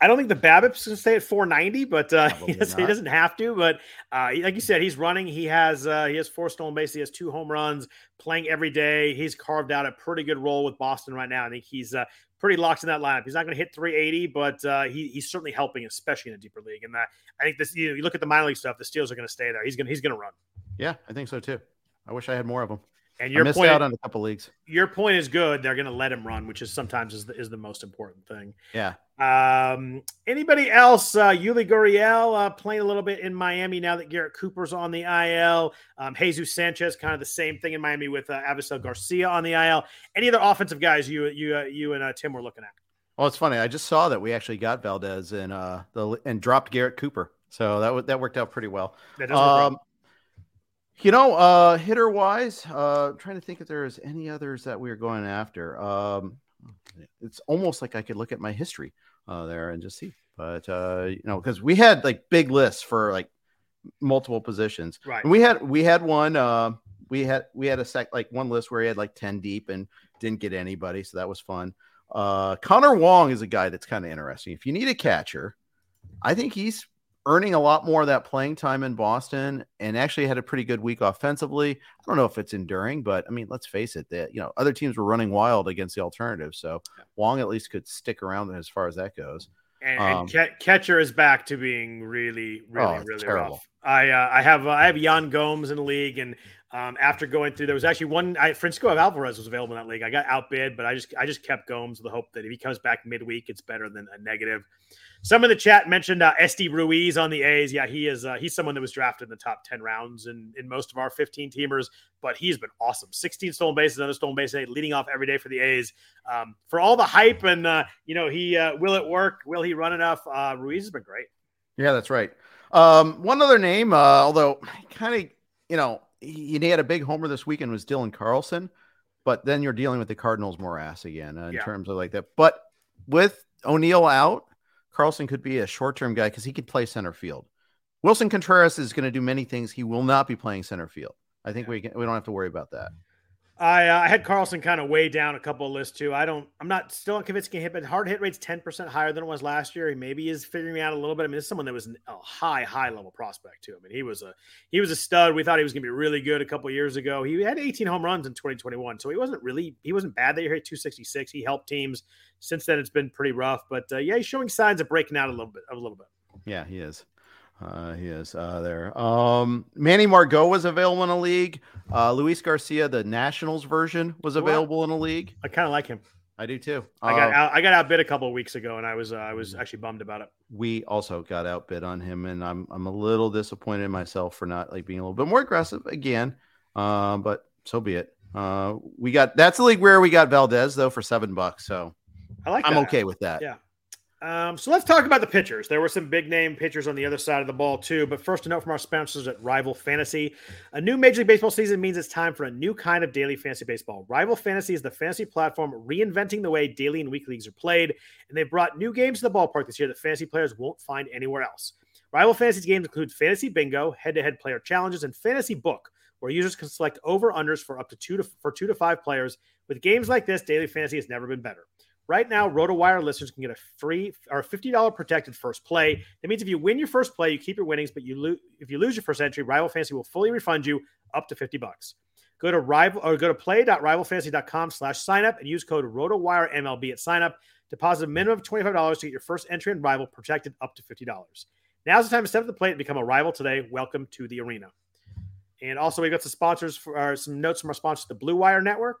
I don't think the BABIP's going to stay at 490, but uh, *laughs* he, doesn't, he doesn't have to. But uh, like you said, he's running. He has uh, he has four stolen bases. He has two home runs. Playing every day. He's carved out a pretty good role with Boston right now. I think he's uh, pretty locked in that lineup. He's not going to hit 380, but uh, he, he's certainly helping, especially in a deeper league. And that I think this you, know, you look at the minor league stuff. The Steals are going to stay there. He's going to he's going to run. Yeah, I think so too. I wish I had more of them. And your point out on a couple leagues. your point is good. They're going to let him run, which is sometimes is the, is the most important thing. Yeah. Um, anybody else? Uh, Yuli Gurriel uh, playing a little bit in Miami now that Garrett Cooper's on the IL. Um, Jesus Sanchez, kind of the same thing in Miami with uh, Avisail Garcia on the IL. Any other offensive guys you you uh, you and uh, Tim were looking at? Well, it's funny. I just saw that we actually got Valdez and uh the and dropped Garrett Cooper, so that w- that worked out pretty well. That work Um, you know, uh, hitter wise, uh, trying to think if there's any others that we are going after. Um, it's almost like I could look at my history uh, there and just see, but uh, you know, because we had like big lists for like multiple positions. Right. And we had we had one. Uh, we had we had a sec like one list where he had like ten deep and didn't get anybody, so that was fun. Uh, Connor Wong is a guy that's kind of interesting. If you need a catcher, I think he's earning a lot more of that playing time in Boston and actually had a pretty good week offensively. I don't know if it's enduring, but I mean, let's face it, that you know, other teams were running wild against the alternative. So Wong at least could stick around as far as that goes. And, Um, and Ca- catcher is back to being really, really, Oh, really terrible. rough. I uh, I have uh, I have Yan Gomes in the league, and um, after going through, there was actually one. I, Francisco Alvarez was available in that league. I got outbid, but I just I just kept Gomes with the hope that if he comes back midweek, it's better than a negative. Some of the chat mentioned uh, Ruiz on the A's. Yeah, he is. Uh, he's someone that was drafted in the top ten rounds in in most of our fifteen teamers, but he's been awesome. Sixteen stolen bases, another stolen base, leading off every day for the A's. Um, for all the hype and uh, you know, he uh, will it work? Will he run enough? Uh, Ruiz has been great. Yeah, that's right. Um, one other name, uh, although kind of, you know, he, he had a big homer this weekend was Dylan Carlson, but then you're dealing with the Cardinals morass again uh, in Yeah. terms of like that. But with O'Neill out, Carlson could be a short term guy because he could play center field. Willson Contreras is going to do many things. He will not be playing center field. I think yeah. we can, we don't have to worry about that. I, uh, I had Carlson kind of way down a couple of lists too. I don't, I'm not still convinced he can hit, but hard hit rate's 10% higher than it was last year. He maybe is figuring out a little bit. I mean, it's someone that was a high, high level prospect too. I mean, he was a, he was a stud. We thought he was going to be really good a couple years ago. He had 18 home runs in 2021. So he wasn't really, he wasn't bad that. He hit 266. He helped teams. Since then, it's been pretty rough, but uh, yeah, he's showing signs of breaking out a little bit, a little bit. Yeah, he is. Uh, he is uh, there. Um, Manny Margot was available in a league. Uh, Luis Garcia, the Nationals version, was available in a league. I kind of like him. I do too. I got uh, out, I got outbid a couple of weeks ago, and I was uh, I was actually bummed about it. We also got outbid on him, and I'm I'm a little disappointed in myself for not like being a little bit more aggressive again. Uh, but so be it. Uh, we got that's the league where we got Valdez though for seven bucks. So I like. I'm that. okay with that. Yeah. Um, so let's talk about the pitchers. There were some big name pitchers on the other side of the ball too. But first, a note from our sponsors at Rival Fantasy: a new Major League Baseball season means it's time for a new kind of daily fantasy baseball. Rival Fantasy is the fantasy platform reinventing the way daily and weekly leagues are played, and they've brought new games to the ballpark this year that fantasy players won't find anywhere else. Rival Fantasy's games include Fantasy Bingo, head-to-head player challenges, and Fantasy Book, where users can select over/unders for up to two to for two to five players. With games like this, daily fantasy has never been better. Right now, RotoWire listeners can get a free or $50 protected first play. That means if you win your first play, you keep your winnings, but you lose if you lose your first entry, Rival Fantasy will fully refund you up to 50 bucks. Go to rival or go to play.rivalfantasy.com slash sign up and use code RotoWire MLB at sign up. Deposit a minimum of $25 to get your first entry in Rival protected up to $50. Now's the time to step up the plate and become a rival today. Welcome to the arena. And also, we've got some sponsors for uh, some notes from our sponsors, the Blue Wire Network.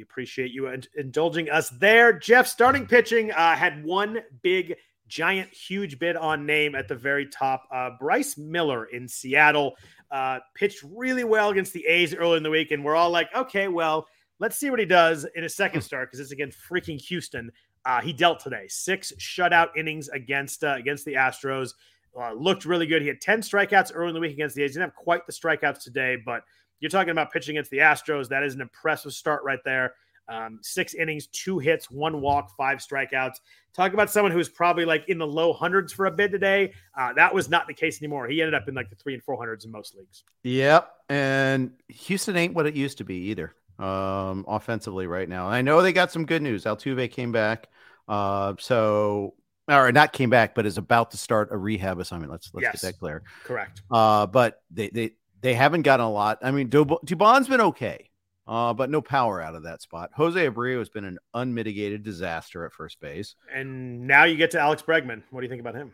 We appreciate you indulging us there. Jeff, starting pitching, uh, had one big, giant, huge bid on name at the very top. Uh, Bryce Miller in Seattle uh, pitched really well against the A's early in the week, and we're all like, okay, well, let's see what he does in his second start because it's against freaking Houston. Uh, he dealt today, six shutout innings against uh, against the Astros. Uh, looked really good. He had ten strikeouts early in the week against the A's. Didn't have quite the strikeouts today, but you're talking about pitching against the Astros. That is an impressive start right there. Um, six innings, two hits, one walk, five strikeouts. Talk about someone who's probably like in the low hundreds for a bid today. Uh, that was not the case anymore. He ended up in like the three and four hundreds in most leagues. Yep. And Houston ain't what it used to be either um, offensively right now. I know they got some good news. Altuve came back. Uh, so or not came back, but is about to start a rehab assignment. Let's let's Yes. get that clear. Correct. Uh, but they they they haven't gotten a lot. I mean, Dubon's been okay, uh, but no power out of that spot. Jose Abreu has been an unmitigated disaster at first base. And now you get to Alex Bregman. What do you think about him?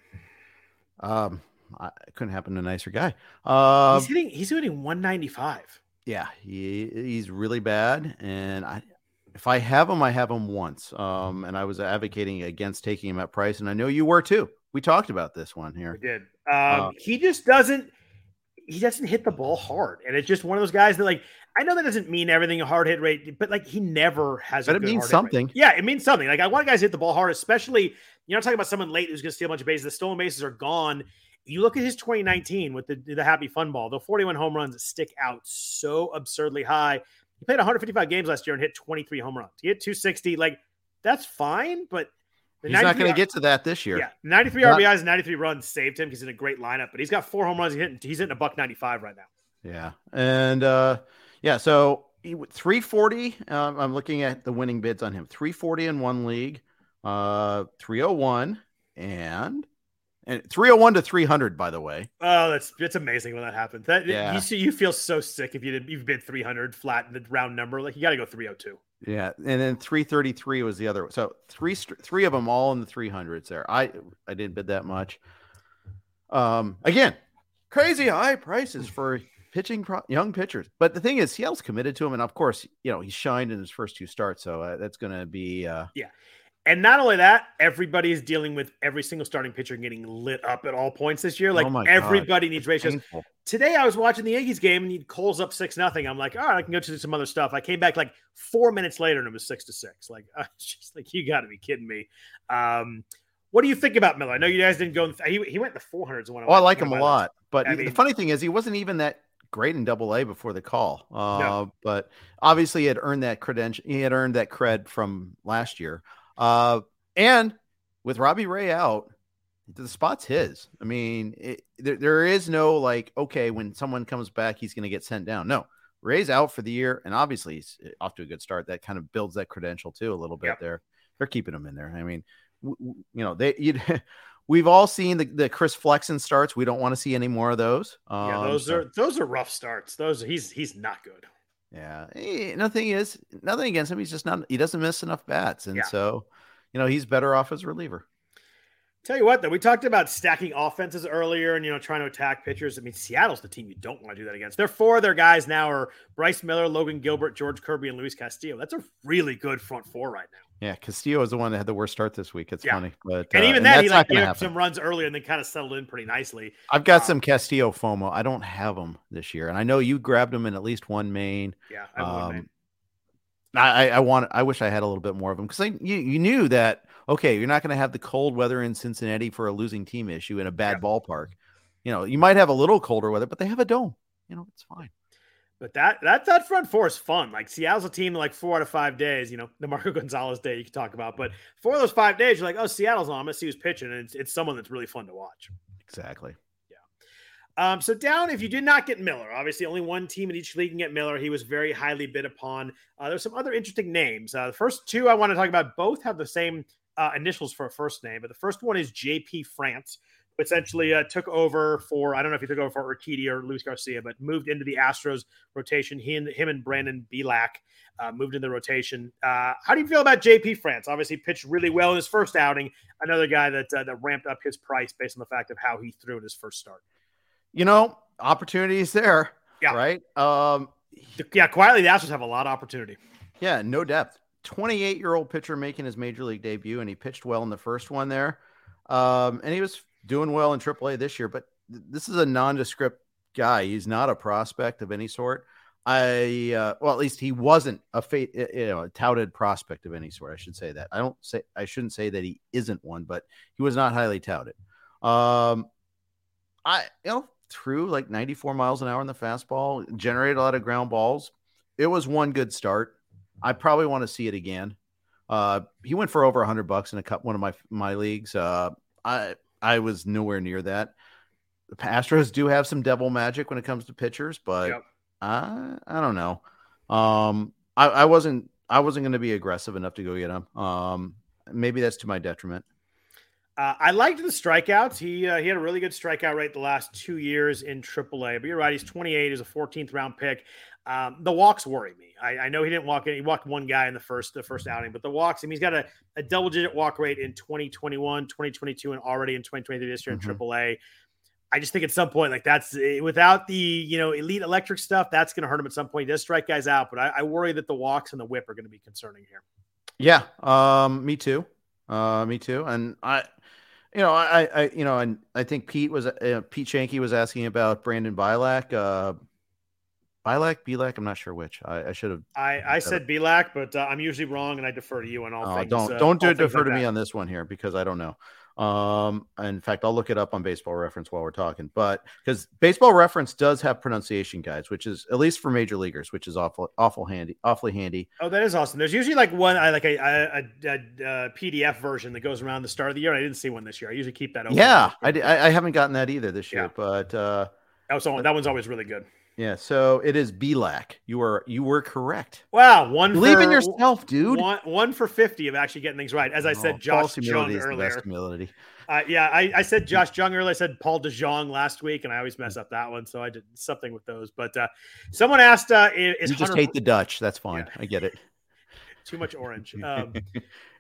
Um, I, it couldn't happen to a nicer guy. Uh, he's hitting. He's hitting 195. yeah, he he's really bad, and I. If I have him, I have him once. Um, and I was advocating against taking him at price, and I know you were too. We talked about this one We here. did. Um, Uh, he just doesn't. He doesn't hit the ball hard, and it's just one of those guys that, like, I know that doesn't mean everything a hard hit rate, but like he never has. a But it means something. Yeah, it means something. Like I want guys to hit the ball hard, especially you're not talking about someone late who's going to steal a bunch of bases. The stolen bases are gone. You look at his 2019 with the the happy fun ball, the 41 home runs stick out so absurdly high. He played 155 games last year and hit 23 home runs. He hit 260. Like that's fine, but the He's not going to get to that this year. yeah, 93 Not- RBIs and 93 runs saved him. He's in a great lineup, but he's got four home runs. He's hitting, he's hitting a buck 95 right now. Yeah. And uh yeah, so he, 340 um, I'm looking at the winning bids on him. 340 in one league, uh 301 and and 301 to 300 by the way. Oh, that's it's amazing when that happens. That Yeah. you see, you feel so sick if you did you've bid 300 flat in the round number. Like you got to go 302. Yeah, and then 333 was the other. So three three of them all in the 300s there. I I didn't bid that much. Um again, crazy high prices for pitching pro- young pitchers. But the thing is Seattle's committed to him and of course, you know, he shined in his first two starts, so uh, that's going to be uh And not only that, everybody is dealing with every single starting pitcher getting lit up at all points this year. Like Oh my God. everybody needs ratios. painful. Today I was watching the Yankees game and he Cole's up six nothing. I'm like, all right, I can go to some other stuff. I came back like four minutes later and it was six to six. Like, *laughs* I was just like, you got to be kidding me. Um, what do you think about Miller? I know you guys didn't go. In, he, he went in the 400s. When Oh, I like him a lot. But I the funny thing is, he wasn't even that great in Double A before the call. Uh, No. But obviously, he had earned that credential. He had earned that cred from last year. Uh, and with Robbie Ray out, the spot's his. I mean, it, there, there is no like, okay, when someone comes back, he's going to get sent down. No, Ray's out for the year, and obviously he's uh, off to a good start. That kind of builds that credential too a little bit Yep. there. They're keeping him in there. I mean, w- w- you know, they you *laughs* we've all seen the, the Chris Flexen starts. We don't want to see any more of those. Yeah, Um, those so- are those are rough starts. Those he's he's not good. Yeah. Eh, Nothing is nothing against him. He's just not. He doesn't miss enough bats, and Yeah. so you know he's better off as a reliever. Tell you what, though, we talked about stacking offenses earlier and you know trying to attack pitchers. I mean, Seattle's the team you don't want to do that against. Their four of their guys now are Bryce Miller, Logan Gilbert, George Kirby, and Luis Castillo. That's a really good front four right now. Yeah, Castillo is the one that had the worst start this week. It's Yeah. funny, but And uh, even that, he that's like gave some runs earlier and then kind of settled in pretty nicely. I've got um, some Castillo FOMO. I don't have them this year, and I know you grabbed them in at least one main. Yeah, I one Um, man. I, I I want. I wish I had a little bit more of them because you you knew that okay, you're not going to have the cold weather in Cincinnati for a losing team issue in a bad Yeah. ballpark. You know, you might have a little colder weather, but they have a dome. You know, it's fine. But that that that front four is fun. Like Seattle's a team like four out of five days. You know, the Marco *laughs* Gonzalez day you can talk about, but four of those five days, you're like, oh, Seattle's on. I'm gonna see who's pitching, and it's, it's someone that's really fun to watch. Exactly. Yeah. Um, so down, if you did not get Miller, obviously only one team in each league can get Miller. He was very highly bid upon. Uh, there's some other interesting names. Uh, the first two I want to talk about both have the same uh, initials for a first name, but the first one is JP France, who essentially uh, took over for I don't know if he took over for Urquidy or Luis Garcia, but moved into the Astros rotation. He and him and Brandon Bielak uh, moved in the rotation. Uh, how do you feel about JP France? Obviously, pitched really well in his first outing. Another guy that uh, that ramped up his price based on the fact of how he threw in his first start. You know, opportunities there. Yeah. Right. Um. Yeah, quietly, the Astros have a lot of opportunity. Yeah. No depth. 28 year old pitcher making his major league debut, and he pitched well in the first one there. Um. And he was doing well in AAA this year, but th- this is a nondescript guy. He's not a prospect of any sort. I uh, well, at least he wasn't a fa- you know a touted prospect of any sort. I should say that. I don't say I shouldn't say that he isn't one, but he was not highly touted. Um, I you know threw like 94 miles an hour in the fastball, generated a lot of ground balls. It was one good start. I probably want to see it again. Uh, he went for over 100 bucks in a cup one of my my leagues. Uh, I I was nowhere near that. The Astros do have some devil magic when it comes to pitchers, but Yep. I I don't know. Um, I, I wasn't I wasn't going to be aggressive enough to go get him. Um, maybe that's to my detriment. Uh, I liked the strikeouts. He uh, he had a really good strikeout rate the last two years in AAA. But you're right, he's 28. He's a 14th round pick. Um, the walks worry me. I, I, know he didn't walk in. He walked one guy in the first the first outing, but the walks. I mean, he's got a, a double digit walk rate in 2021, 2022, and already in 2023 this year mm-hmm. in AAA. I just think at some point, like that's eh, without the you know elite electric stuff, that's going to hurt him at some point. He does strike guys out, but I, I worry that the walks and the whip are going to be concerning here. Yeah, um, me too. Uh, me too. And I, you know, I, I, you know, and I think Pete was uh, Pete Schoenke was asking about Brandon Bielak. Uh, Bielak, Bielak, I'm not sure which. I, I should have. I, I said Bielak, but uh, I'm usually wrong, and I defer to you on all oh, things. Don't don't do defer like to that. me on this one here because I don't know. Um, in fact, I'll look it up on Baseball Reference while we're talking. But because Baseball Reference does have pronunciation guides, which is at least for major leaguers, which is awful, awful handy, awfully handy. Oh, that is awesome. There's usually like one, I like a, a, a, a PDF version that goes around the start of the year. I didn't see one this year. I usually keep that open. Yeah, I, I haven't gotten that either this year, yeah. but uh, that was that one's always really good. Yeah, so it is Bielak. You were you were correct. Wow, one believe for, in yourself, dude. One, one for fifty of actually getting things right. As I oh, said, Josh Jung earlier. humility. Uh, yeah, I, I, said *laughs* Josh Jung earlier. I said Paul DeJong last week, and I always mess up that one. So I did something with those. But uh, someone asked, uh, "Is you just Hunter... hate the Dutch? That's fine. Yeah. I get it. *laughs* Too much orange." *laughs* Um,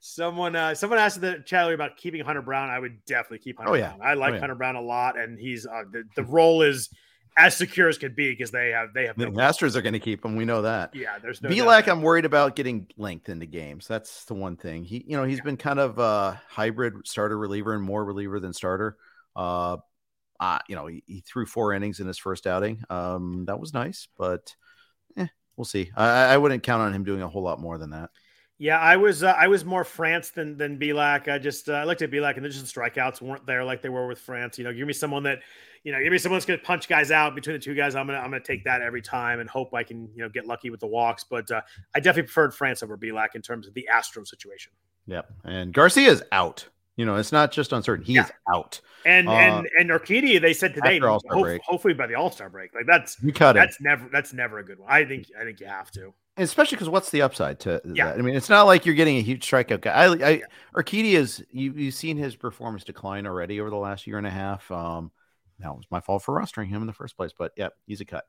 someone uh, someone asked the chat about keeping Hunter Brown. I would definitely keep Hunter. Oh yeah, Brown. I like oh, yeah. Hunter Brown a lot, and he's uh, the the role is as secure as could be because they have they have the no Masters are going to keep him. We know that. Yeah, there's no. Bielak, I'm worried about getting length into games. That's the one thing. He, you know, he's yeah. been kind of a hybrid starter reliever and more reliever than starter. Uh, uh you know, he, he threw four innings in his first outing. Um, that was nice, but eh, we'll see. I, I wouldn't count on him doing a whole lot more than that. Yeah, I was uh, I was more France than than Bielak. I just uh, I looked at Bielak and the just the strikeouts weren't there like they were with France. You know, give me someone that you know, give me someone that's going to punch guys out between the two guys. I'm gonna I'm gonna take that every time and hope I can you know get lucky with the walks. But uh, I definitely preferred France over Bielak in terms of the Astro situation. Yep, and Garcia is out. You know, it's not just uncertain; he yeah. is out. And uh, and and Urquidy, they said today, hope, hopefully by the All Star break. Like that's you cut that's it. never that's never a good one. I think I think you have to. Especially because what's the upside to yeah. that? I mean, it's not like you're getting a huge strikeout guy. I, I is you you've seen his performance decline already over the last year and a half. Um, that was my fault for rostering him in the first place. But yeah, he's a cut.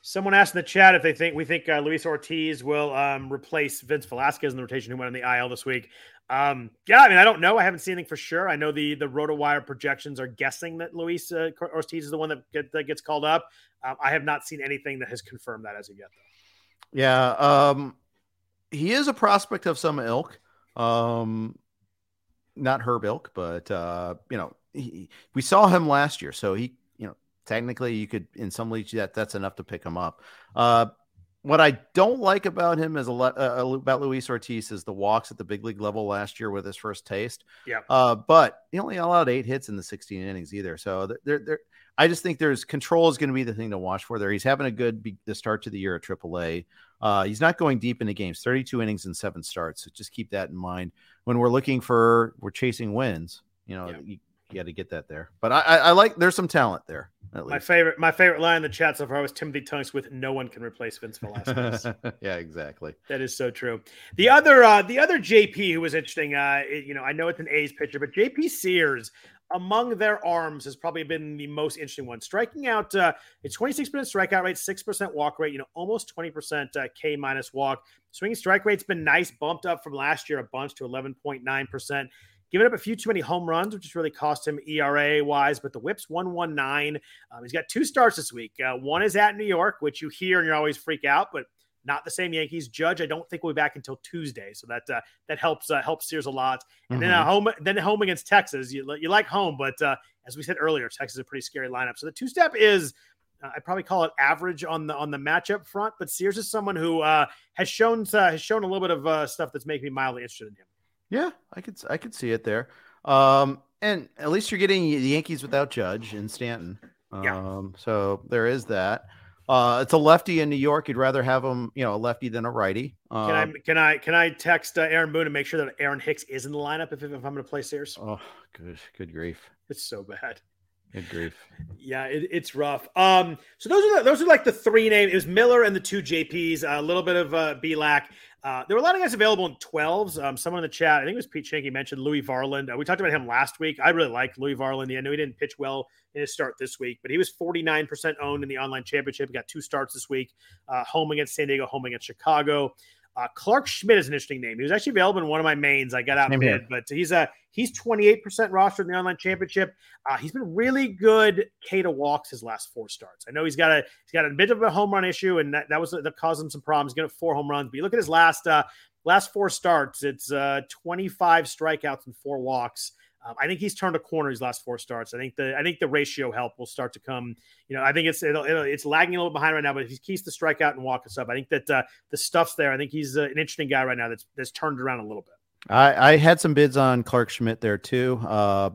Someone asked in the chat if they think we think uh, Luis Ortiz will um, replace Vince Velasquez in the rotation who went on the IL this week. Um, yeah, I mean, I don't know. I haven't seen anything for sure. I know the the RotoWire projections are guessing that Luis uh, Ortiz is the one that, get, that gets called up. Um, I have not seen anything that has confirmed that as of yet. Though. Yeah, um, he is a prospect of some ilk. Um, not Herb ilk, but uh, you know, he, we saw him last year, so he, you know, technically you could in some leagues that that's enough to pick him up. Uh, what I don't like about him is a lot uh, about Luis Ortiz is the walks at the big league level last year with his first taste. Yeah. Uh, but he only allowed eight hits in the 16 innings either. So there, there, I just think there's control is going to be the thing to watch for there. He's having a good be, the start to the year at AAA. Uh, he's not going deep into games, 32 innings and seven starts. So just keep that in mind when we're looking for we're chasing wins. You know, yeah. you, you got to get that there. But I, I, I, like there's some talent there. My favorite my favorite line in the chat so far was Timothy Tunks with "No one can replace Vince Velasquez." *laughs* yeah, exactly. That is so true. The other uh, the other JP who was interesting. Uh, you know, I know it's an A's pitcher, but JP Sears among their arms has probably been the most interesting one. Striking out uh, a 26% strikeout rate, 6% walk rate, you know, almost 20% uh, K minus walk. Swinging strike rate's been nice, bumped up from last year a bunch to 11.9%. Giving up a few too many home runs, which has really cost him ERA wise, but the whip's 119. Um, he's got two starts this week. Uh, one is at New York, which you hear and you're always freak out, but not the same Yankees. Judge, I don't think will be back until Tuesday, so that uh, that helps uh, helps Sears a lot. And mm-hmm. then home then home against Texas. You, you like home, but uh, as we said earlier, Texas is a pretty scary lineup. So the two step is. Uh, I probably call it average on the on the matchup front, but Sears is someone who uh, has shown uh, has shown a little bit of stuff that's making me mildly interested in him. Yeah, I could I could see it there. Um, and at least you're getting the Yankees without Judge and Stanton. Um, yeah. so there is that. Uh, it's a lefty in New York. You'd rather have him, you know, a lefty than a righty. Um, can I um, can I can I text uh, Aaron Boone and make sure that Aaron Hicks is in the lineup if, if I'm going to play Sears? Oh, good, good grief! It's so bad. Good grief. Yeah, it, it's rough. Um, so those are the, those are like the three names. It was Miller and the two JPs. A little bit of uh, Bielak. Uh, there were a lot of guys available in 12s. Um, someone in the chat, I think it was Pete Schoenke, mentioned Louie Varland. Uh, we talked about him last week. I really liked Louie Varland. I know he didn't pitch well in his start this week, but he was 49% owned in the online championship. He got two starts this week, uh, home against San Diego, home against Chicago. Uh, Clarke Schmidt is an interesting name. He was actually available in one of my mains. I got outbid, but he's a he's 28% rostered in the online championship. Uh, he's been really good K to walks his last four starts. I know he's got a he's got a bit of a home run issue, and that, that was that caused him some problems. He's got four home runs, but you look at his last uh, last four starts, it's uh, 25 strikeouts and four walks. Um, I think he's turned a corner his last four starts. I think the I think the ratio help will start to come. You know, I think it's it'll, it'll, it's lagging a little behind right now, but if he keeps the strikeout and walk us up, I think that uh, the stuff's there. I think he's uh, an interesting guy right now that's that's turned around a little bit. I, I had some bids on Clarke Schmidt there too. Uh,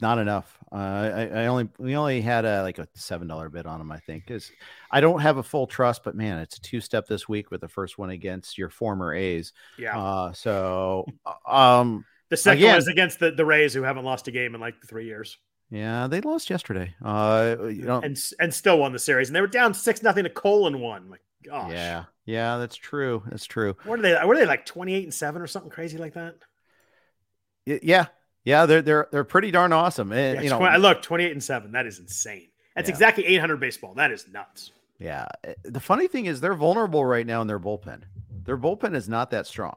not enough. Uh, I, I only we only had a like a seven dollar bid on him. I think because I don't have a full trust, but man, it's a two step this week with the first one against your former A's. Yeah. Uh, so um, the second Again, one is against the, the Rays, who haven't lost a game in like three years. Yeah, they lost yesterday. Uh, you know, and and still won the series, and they were down six nothing to Colon one. My gosh. Yeah, yeah, that's true. That's true. What are they? Were they like twenty eight and seven or something crazy like that? Yeah, yeah, they're they're they're pretty darn awesome. And, yeah, you know, 20, look, twenty eight and seven. That is insane. That's yeah. exactly eight hundred baseball. That is nuts. Yeah. The funny thing is, they're vulnerable right now in their bullpen. Their bullpen is not that strong.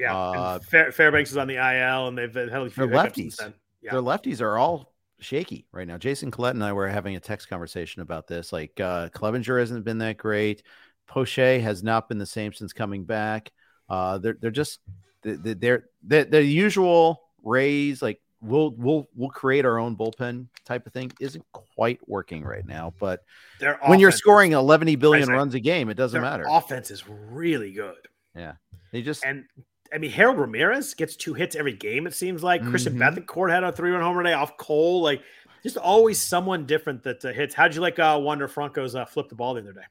Yeah, uh, Fair, Fairbanks is on the IL, and they've had a few lefties. Yeah. Their lefties are all shaky right now. Jason Collette and I were having a text conversation about this. Like uh, Clevinger hasn't been that great. Poche has not been the same since coming back. Uh, they're they're just they're they're the usual Rays like we'll we'll we'll create our own bullpen type of thing isn't quite working right now. But when you're scoring 11 billion runs a game, it doesn't matter. Offense is really good. Yeah, they just and I mean, Harold Ramirez gets two hits every game, it seems like. Mm-hmm. Christian Bethancourt had a three run homer today off Cole. Like, just always someone different that uh, hits. How'd you like uh, Wander Franco's uh, flip the ball the other day?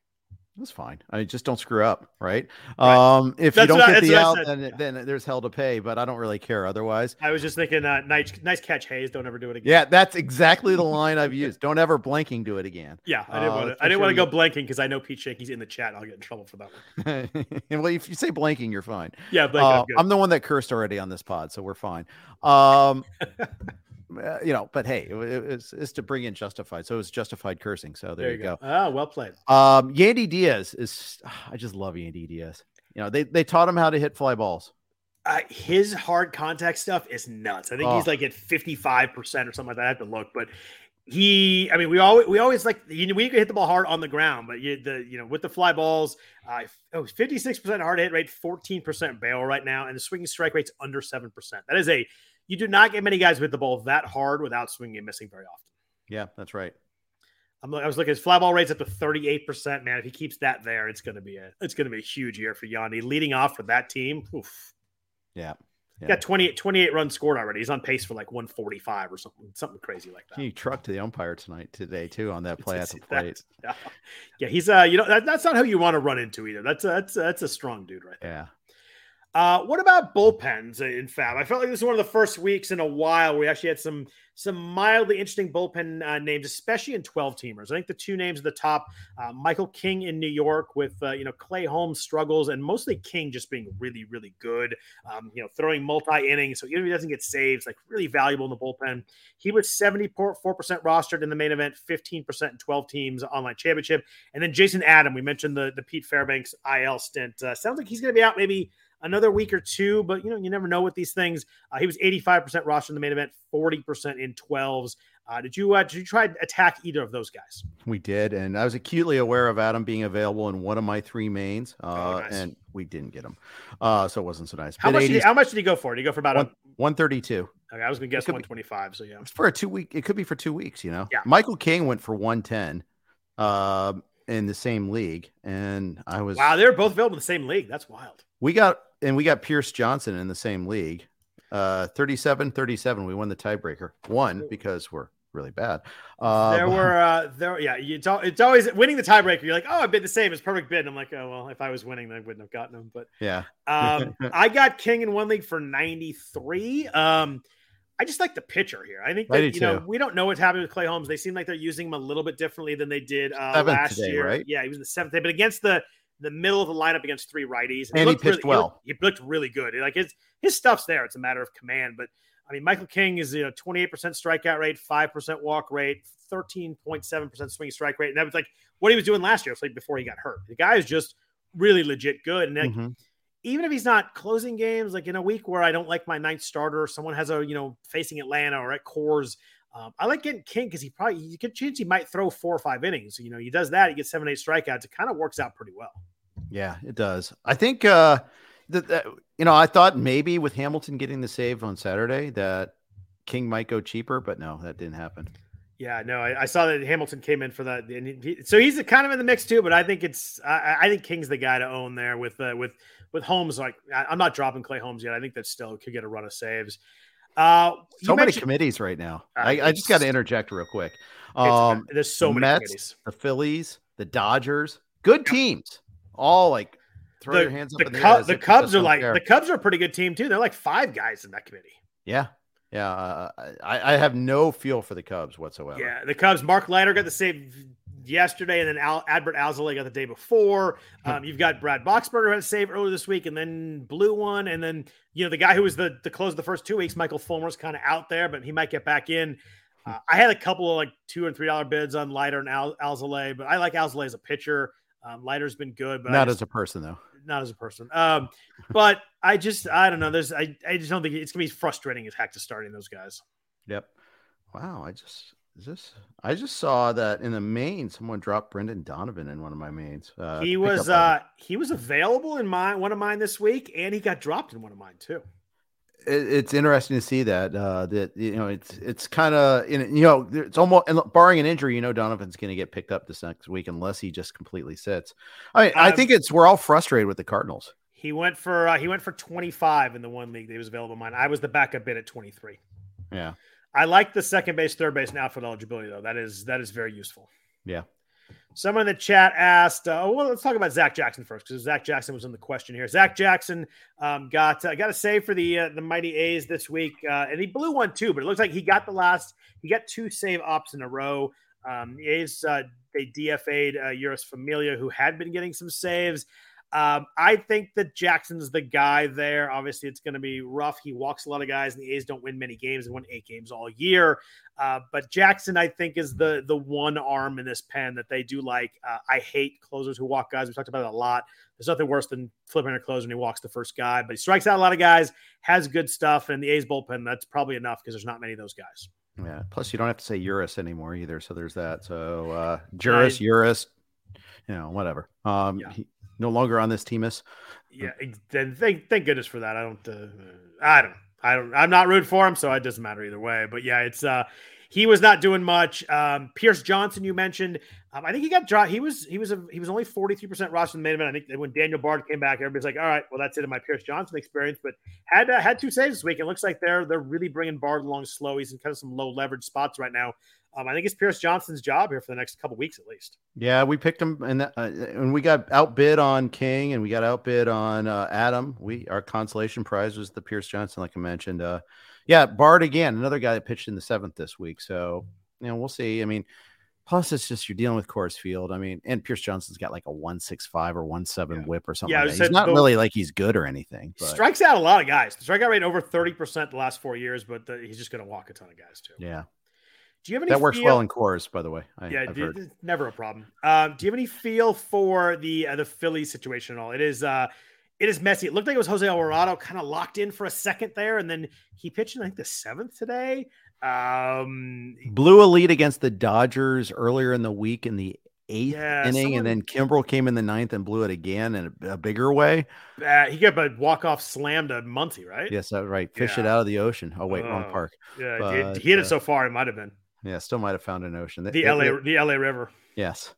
That's fine. I mean, just don't screw up, right? right. Um, if that's you don't get the out, then, then there's hell to pay. But I don't really care otherwise. I was just thinking, uh, nice, nice catch, Hayes. Don't ever do it again. Yeah, that's exactly the *laughs* line I've used. Don't ever blanking do it again. Yeah, I didn't uh, want to. I didn't sure want to go blanking because I know Pete Schoenke's in the chat. I'll get in trouble for that one. *laughs* well, if you say blanking, you're fine. Yeah, uh, I'm the one that cursed already on this pod, so we're fine. Um, *laughs* uh, you know, but hey, it, it's, it's to bring in justified. So it was justified cursing. So there, there you go. go. Ah, well played. Um, Yandy Diaz is, I just love Yandy Diaz. You know, they, they taught him how to hit fly balls. Uh, his hard contact stuff is nuts. I think oh. he's like at 55% or something like that. I have to look, but he, I mean, we always, we always like, you know, we can hit the ball hard on the ground, but you, the, you know, with the fly balls, uh, oh, 56% hard hit rate, 14% bail right now. And the swinging strike rate's under 7%. That is a, you do not get many guys with the ball that hard without swinging and missing very often. Yeah, that's right. I'm, I was looking his fly ball rates up to 38%. Man, if he keeps that there, it's gonna be a it's gonna be a huge year for Yandy. Leading off for that team. Oof. Yeah. Yeah. Got 28, 28 runs scored already. He's on pace for like 145 or something, something crazy like that. He trucked to the umpire tonight today too on that *laughs* play at the plate. Yeah. *laughs* yeah, he's uh, you know, that, that's not how you want to run into either. That's a, that's a, that's a strong dude right there. Yeah, uh, what about bullpens in FAAB? I felt like this was one of the first weeks in a while we actually had some some mildly interesting bullpen uh, names, especially in 12 teamers. I think the two names at the top, uh, Michael King in New York with, uh, you know, Clay Holmes struggles and mostly King just being really, really good, um, you know, throwing multi innings. So even if he doesn't get saves, like really valuable in the bullpen. He was 74% rostered in the main event, 15% in 12 teams online championship. And then Jason Adam, we mentioned the, the Pete Fairbanks IL stint. Uh, sounds like he's going to be out maybe another week or two, but you know, you never know with these things. Uh, he was 85% roster in the main event, 40% in 12s. Uh, did you uh, did you try to attack either of those guys? We did, and I was acutely aware of Adam being available in one of my three mains, uh, oh, nice. and we didn't get him, uh, so it wasn't so nice. How much, did he, how much did he go for? Did he go for about one, 132? Okay, I was gonna guess 125. Be, so yeah, it's for a two week. It could be for two weeks. You know, yeah. Michael King went for 110 uh, in the same league, and I was wow. They're both available in the same league. That's wild. We got and we got Pierce Johnson in the same league. Uh 37 37. We won the tiebreaker. One because we're really bad. Uh, there were *laughs* uh there yeah, you don't it's always winning the tiebreaker. You're like, oh, I bid the same, it's perfect bid. And I'm like, oh well, if I was winning, I wouldn't have gotten them. But yeah, um, *laughs* I got King in one league for 93. Um, I just like the pitcher here. I think that, you know we don't know what's happening with Clay Holmes. They seem like they're using him a little bit differently than they did uh, last today, year. right? Yeah, he was in the seventh day, but against the the middle of the lineup against three righties, And he looked pitched really, well. He looked, he looked really good. Like his his stuff's there. It's a matter of command. But I mean, Michael King is you know twenty eight percent strikeout rate, five percent walk rate, thirteen point seven percent swing strike rate, and that was like what he was doing last year. Like before he got hurt. The guy is just really legit good, and like, Mhm. even if he's not closing games, like in a week where I don't like my ninth starter, someone has a you know facing Atlanta or at Coors, um, I like getting King because he probably you could chance he might throw four or five innings. You know, he does that, he gets seven, eight strikeouts. It kind of works out pretty well. Yeah, it does. I think uh that, that you know, I thought maybe with Hamilton getting the save on Saturday that King might go cheaper, but no, that didn't happen. Yeah, no, I, I saw that Hamilton came in for that, and he, so he's kind of in the mix too. But I think it's I, I think King's the guy to own there with uh, with with Holmes. Like I, I'm not dropping Clay Holmes yet. I think that still could get a run of saves. Uh, So many committees right now. Uh, I, I just got to interject real quick. Um, there's so the many Mets, committees. the Phillies, the Dodgers, good teams. All like throw the, your hands up the, in the, Cub- the Cubs are like care. the Cubs are a pretty good team too. They're like five guys in that committee. yeah, yeah. Uh, I, I have no feel for the Cubs whatsoever. Yeah, the Cubs. Mark Leiter got the save yesterday, and then Al, Adbert Alzolay got the day before. Um, you've got Brad Boxberger had a save earlier this week, and then blew one, and then you know the guy who was the the close of the first two weeks, Michael Fulmer's kind of out there, but he might get back in. Uh, I had a couple of like two and three dollar bids on Leiter and Al, Alzolay, but I like Alzolay as a pitcher. Um, Leiter's been good, but not just- as a person though. not as a person. Um, but I just I don't know. There's I, I just don't think it's gonna be frustrating as heck to starting those guys. Yep. Wow. I just is this. I just saw that in the main, someone dropped Brendan Donovan in one of my mains. Uh, he was uh he was available in my one of mine this week, and he got dropped in one of mine too. it, it's interesting to see that uh that you know it's it's kind of you know it's almost and barring an injury you know donovan's going to get picked up this next week unless he just completely sits i mean, i Um, think it's we're all frustrated with the cardinals He went for uh, he went for 25 in the one league that he was available in mine. I was the backup bid at 23. yeah I like the second base, third base, and outfield eligibility though. That is that is very useful. yeah Someone in the chat asked, uh, well, let's talk about Zach Jackson first because Zach Jackson was in the question here. Zach Jackson um, got uh, got a save for the uh, the mighty A's this week, uh, and he blew one too. But it looks like he got the last. He got two save ops in a row. Um, the A's uh, they DFA'd uh, Jeurys Familia, who had been getting some saves. Um, I think that Jackson's the guy there. Obviously, it's going to be rough. He walks a lot of guys, and the A's don't win many games. They won eight games all year. Uh, but Jackson, I think, is the the one arm in this pen that they do like. Uh, I hate closers who walk guys. We talked about it a lot. There's nothing worse than flipping a closer when he walks the first guy, but he strikes out a lot of guys, has good stuff, and the A's bullpen that's probably enough because there's not many of those guys. yeah plus you don't have to say Urus anymore either so there's that so uh juris Urus, you know whatever um Yeah. he, no longer on this team is. Yeah, then thank thank goodness for that. I don't. Uh, I don't. I don't. I'm not rooting for him, so it doesn't matter either way. But yeah, it's uh, he was not doing much. Um, Pierce Johnson, you mentioned. Um, I think he got dropped. He was he was a, he was only 43 percent roster in the main event. I think when Daniel Bard came back, everybody's like, all right, well that's it in my Pierce Johnson experience. But had uh, had two saves this week. It looks like they're they're really bringing Bard along slow. He's in kind of some low leverage spots right now. Um, I think it's Pierce Johnson's job here for the next couple weeks at least. Yeah, we picked him, and uh, and we got outbid on King, and we got outbid on uh, Adam. We our consolation prize was the Pierce Johnson, like I mentioned. Uh, yeah, Bard again, another guy that pitched in the seventh this week. So you know, we'll see. I mean, plus it's just you're dealing with Coors Field. I mean, and Pierce Johnson's got like a one six five or one seven Yeah. whip or something. Yeah, like. He's not really like he's good or anything. But Strikes out a lot of guys. The strikeout rate over 30 percent the last four years, but the, he's just going to walk a ton of guys too. yeah, Do you have any that works feel- well in Coors, by the way. I, yeah, I've dude, heard. never a problem. Um, do you have any feel for the uh, the Phillies situation at all? It is uh, it is messy. It looked like it was Jose Alvarado kind of locked in for a second there, and then he pitched in I think the seventh today. Um, Blew a lead against the Dodgers earlier in the week in the eighth Yeah, inning, someone- and then Kimbrel came in the ninth and blew it again in a, a bigger way. uh, he got a walk off slam to Muncy, right? Yes, that's right. Fish it out of the ocean. Oh wait, wrong Oh, park. yeah. he- but, he hit uh, it so far, it might have been Yeah, still might have found an ocean. The they- LA they- the LA River. yes,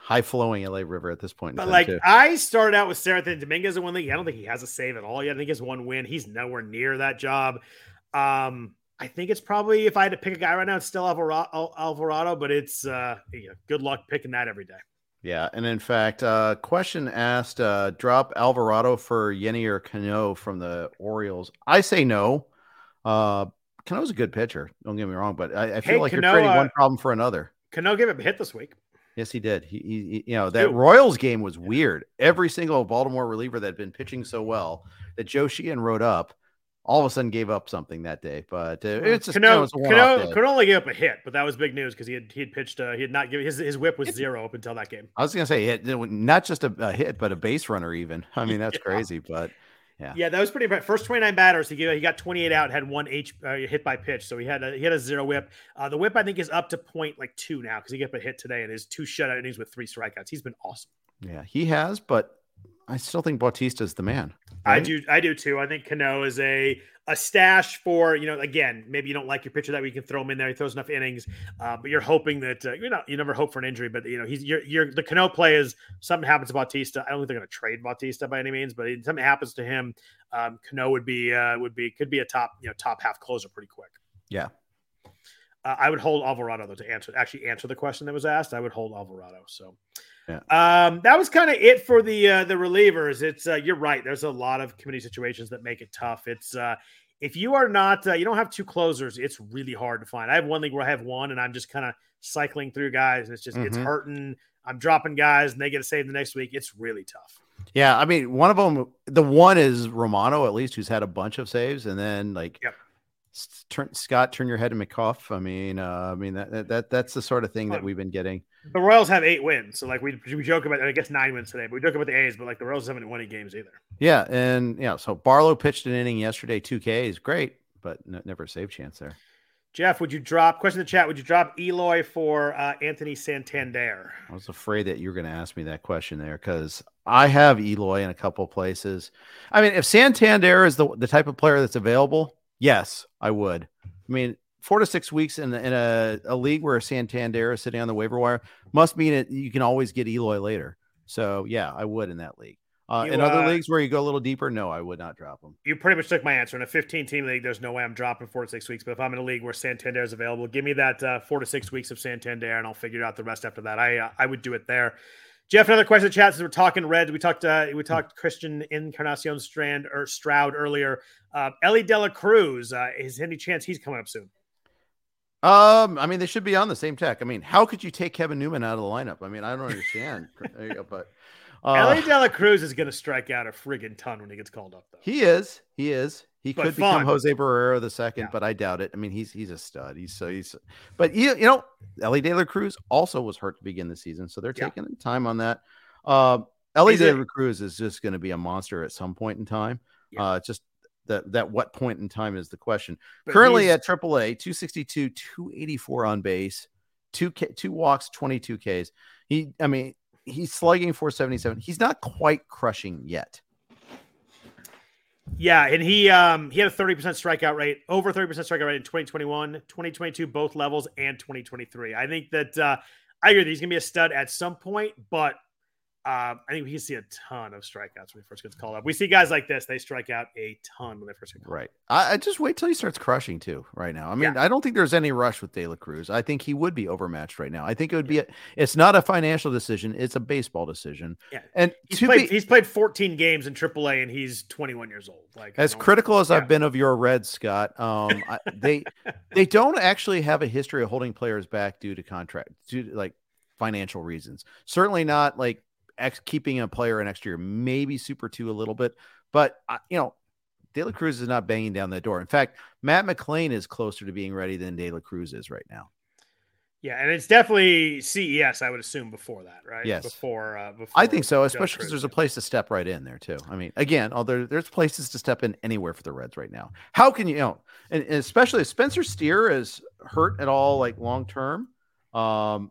high flowing LA River at this point. But like too. I started out with Seranthony Dominguez in one league. I don't think he has a save at all yet. I think he has one win. He's nowhere near that job. Um, I think it's probably if I had to pick a guy right now, it's still Alvarado, Alvarado but it's uh, you know, good luck picking that every day. yeah, and in fact, uh, question asked: uh, drop Alvarado for Yennier Cano from the Orioles? I say no. Uh, Cano's a good pitcher. Don't get me wrong, but I, I feel Hey, like Cano, you're trading uh, one problem for another. Cano gave up a hit this week. Yes, he did. He, he you know, that Two. Royals game was weird. Every single Baltimore reliever that had been pitching so well that Joe Sheehan wrote up, all of a sudden gave up something that day. But uh, it's just you know, Cano, it's a one-off Cano, day. Cano only give up a hit, but that was big news because he had he had pitched. Uh, he had not given his his whip was zero up until that game. I was gonna say it- not just a, a hit, but a base runner. Even I mean, that's *laughs* Yeah. crazy. But Yeah. Yeah, that was pretty bad. First 29 batters, he gave, he got 28 out, had one H uh, hit by pitch, so he had a, he had a zero whip. Uh, the whip I think is up to point like two now because he got a hit today and his two shutout innings with three strikeouts. He's been awesome. Yeah, he has, but I still think Bautista is the man. I do, I do too. I think Cano is a a stash for you know. Again, maybe you don't like your pitcher that way you can throw him in there. He throws enough innings, uh, but you're hoping that uh, you know you never hope for an injury. But you know he's you're, you're the Cano play is something happens to Bautista. I don't think they're going to trade Bautista by any means, but if something happens to him, um, Cano would be uh, would be could be a top you know top half closer pretty quick. Yeah. Uh, I would hold Alvarado though to answer actually answer the question that was asked. I would hold Alvarado. So, Yeah. um, that was kind of it for the uh, the relievers. It's uh, you're right. There's a lot of committee situations that make it tough. It's uh, if you are not uh, you don't have two closers, it's really hard to find. I have one league where I have one, and I'm just kind of cycling through guys, and it's just it's Mhm. hurting. I'm dropping guys, and they get a save the next week. It's really tough. Yeah, I mean, one of them, the one is Romano, at least, who's had a bunch of saves, and then like, Yep. Turn, Scott, turn your head to McCuff. I mean, uh, I mean that, that that that's the sort of thing that we've been getting. The Royals have eight wins, so like we, we joke about. I guess nine wins today, but we joke about the A's. But like the Royals haven't won any games either. Yeah, and yeah, so Barlow pitched an inning yesterday, two Ks, great, but n- never a save chance there. Jeff, would you drop question in the chat? Would you drop Eloy for uh, Anthony Santander? I was afraid that you were going to ask me that question there because I have Eloy in a couple places. I mean, if Santander is the the type of player that's available, yes, I would. I mean, four to six weeks in, in a, a league where Santander is sitting on the waiver wire must mean that you can always get Eloy later. So yeah, I would in that league. Uh, You, in other uh, leagues where you go a little deeper, no, I would not drop him. You pretty much took my answer. In a 15 team league, there's no way I'm dropping four to six weeks. But if I'm in a league where Santander is available, give me that uh, four to six weeks of Santander, and I'll figure out the rest after that. I uh, I would do it there. Jeff, another question in the chat. Since we're talking Reds, we talked uh, we talked Christian Encarnacion Strand or Stroud earlier. Uh, Elly De La Cruz, uh, is any chance he's coming up soon? Um, I mean, they should be on the same tech. I mean, how could you take Kevin Newman out of the lineup? I mean, I don't understand. *laughs* There you go, but uh, Elly De La Cruz is going to strike out a friggin' ton when he gets called up, though. He is. He is. He But could become. Jose Barrero the second, Yeah. but I doubt it. I mean, he's he's a stud. He's so he's. But you you know, Elly De La Cruz also was hurt to begin the season, so they're Yeah. taking time on that. Uh, Elly De La Cruz is just going to be a monster at some point in time. Yeah. Uh, just that that what point in time is the question. But Currently at AAA, 262, 284 on base, two K, two walks, 22 Ks. He, I mean, he's slugging 477. He's not quite crushing yet. Yeah, and he um he had a 30% strikeout rate, over 30% strikeout rate in 2021, 2022, both levels, and 2023. I think that uh I agree that he's gonna be a stud at some point, but uh, I think we can see a ton of strikeouts when he first gets called up. We see guys like this, they strike out a ton when they first get called up. Right. I, I just wait till he starts crushing too. Right now, I mean, I don't think there's any rush with De La Cruz. I think he would be overmatched right now. I think it would be. A, it's not a financial decision. It's a baseball decision. Yeah. And He's to played be he's played 14 games in AAA and he's 21 years old. Like as critical as yeah. I've been of your Reds, Scott, um, I, they *laughs* they don't actually have a history of holding players back due to contract, due to like financial reasons. Certainly not like ex- keeping a player an extra year. Maybe Super Two a little bit, but uh, you know. De La Cruz is not banging down that door. In fact, Matt McLain is closer to being ready than De La Cruz is right now. Yeah, and it's definitely CES, I would assume, before that, right? Yes. Before uh before I think so, especially because there's a place to step right in there too. I mean, again, although there's places to step in anywhere for the Reds right now. How can you, you know, and, and especially if Spencer Steer is hurt at all, like long term, um,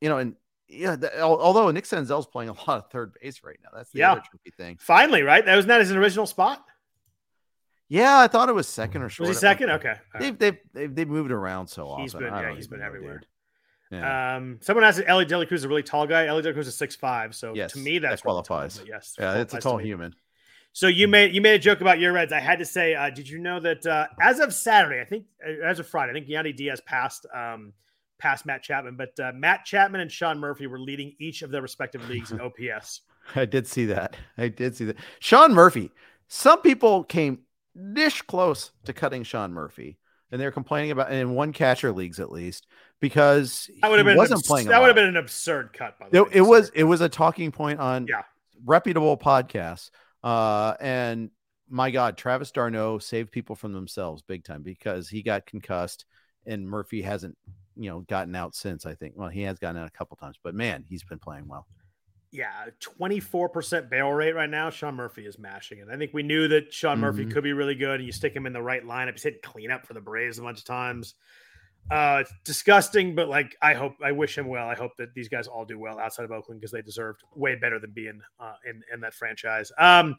you know, and yeah, the, although Nick Senzel's playing a *laughs* lot of third base right now, that's the Yeah. other tricky thing. Finally, right? That was not his original spot. Yeah, I thought it was second or short. Was he second? Okay. All right. They've, they've they've they've moved around so often. He's been- I yeah, don't he's even been everywhere. Yeah, Um, someone asked if Elly De La Cruz is a really tall guy. Elly De La Cruz is six five, so Yes, to me that that's really tall, qualifies. but yes, yeah, it's a tall human. So you made you made a joke about your Reds. I had to say, uh, did you know that uh, as of Saturday, I think uh, as of Friday, I think Yandy Diaz passed um, passed Matt Chapman, but uh, Matt Chapman and Sean Murphy were leading each of their respective leagues in *laughs* OPS. I did see that. I did see that. Sean Murphy. Some people came dish close to cutting Sean Murphy. and they're complaining about in one catcher leagues at least because that would have been wasn't abs- playing. That would have been an absurd cut. By the It, way, it was it was a talking point on Yeah. reputable podcasts. Uh, and my God, Travis d'Arnaud saved people from themselves big time because he got concussed, and Murphy hasn't you know gotten out since. I think well he has gotten out a couple times, but man, he's been playing well. yeah, 24% barrel rate right now. Sean Murphy is mashing it. I think we knew that Sean Murphy Mhm. could be really good. And you stick him in the right lineup. He's hitting cleanup for the Braves a bunch of times. Uh, it's disgusting, but like I hope, I wish him well. I hope that these guys all do well outside of Oakland because they deserved way better than being uh, in in that franchise. Um,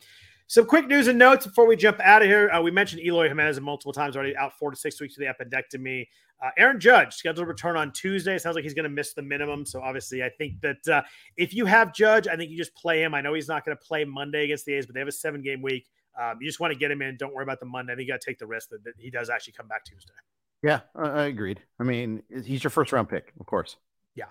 some quick news and notes before we jump out of here. Uh, we mentioned Eloy Jimenez multiple times already, out four to six weeks with the appendectomy. Uh, Aaron Judge scheduled to return on Tuesday. Sounds like he's going to miss the minimum. So obviously, I think that uh, if you have Judge, I think you just play him. I know he's not going to play Monday against the A's, but they have a seven game week. Um, you just want to get him in. Don't worry about the Monday. I think you got to take the risk that, that he does actually come back Tuesday. Yeah, I, agreed. I mean, he's your first round pick, of course. Yeah.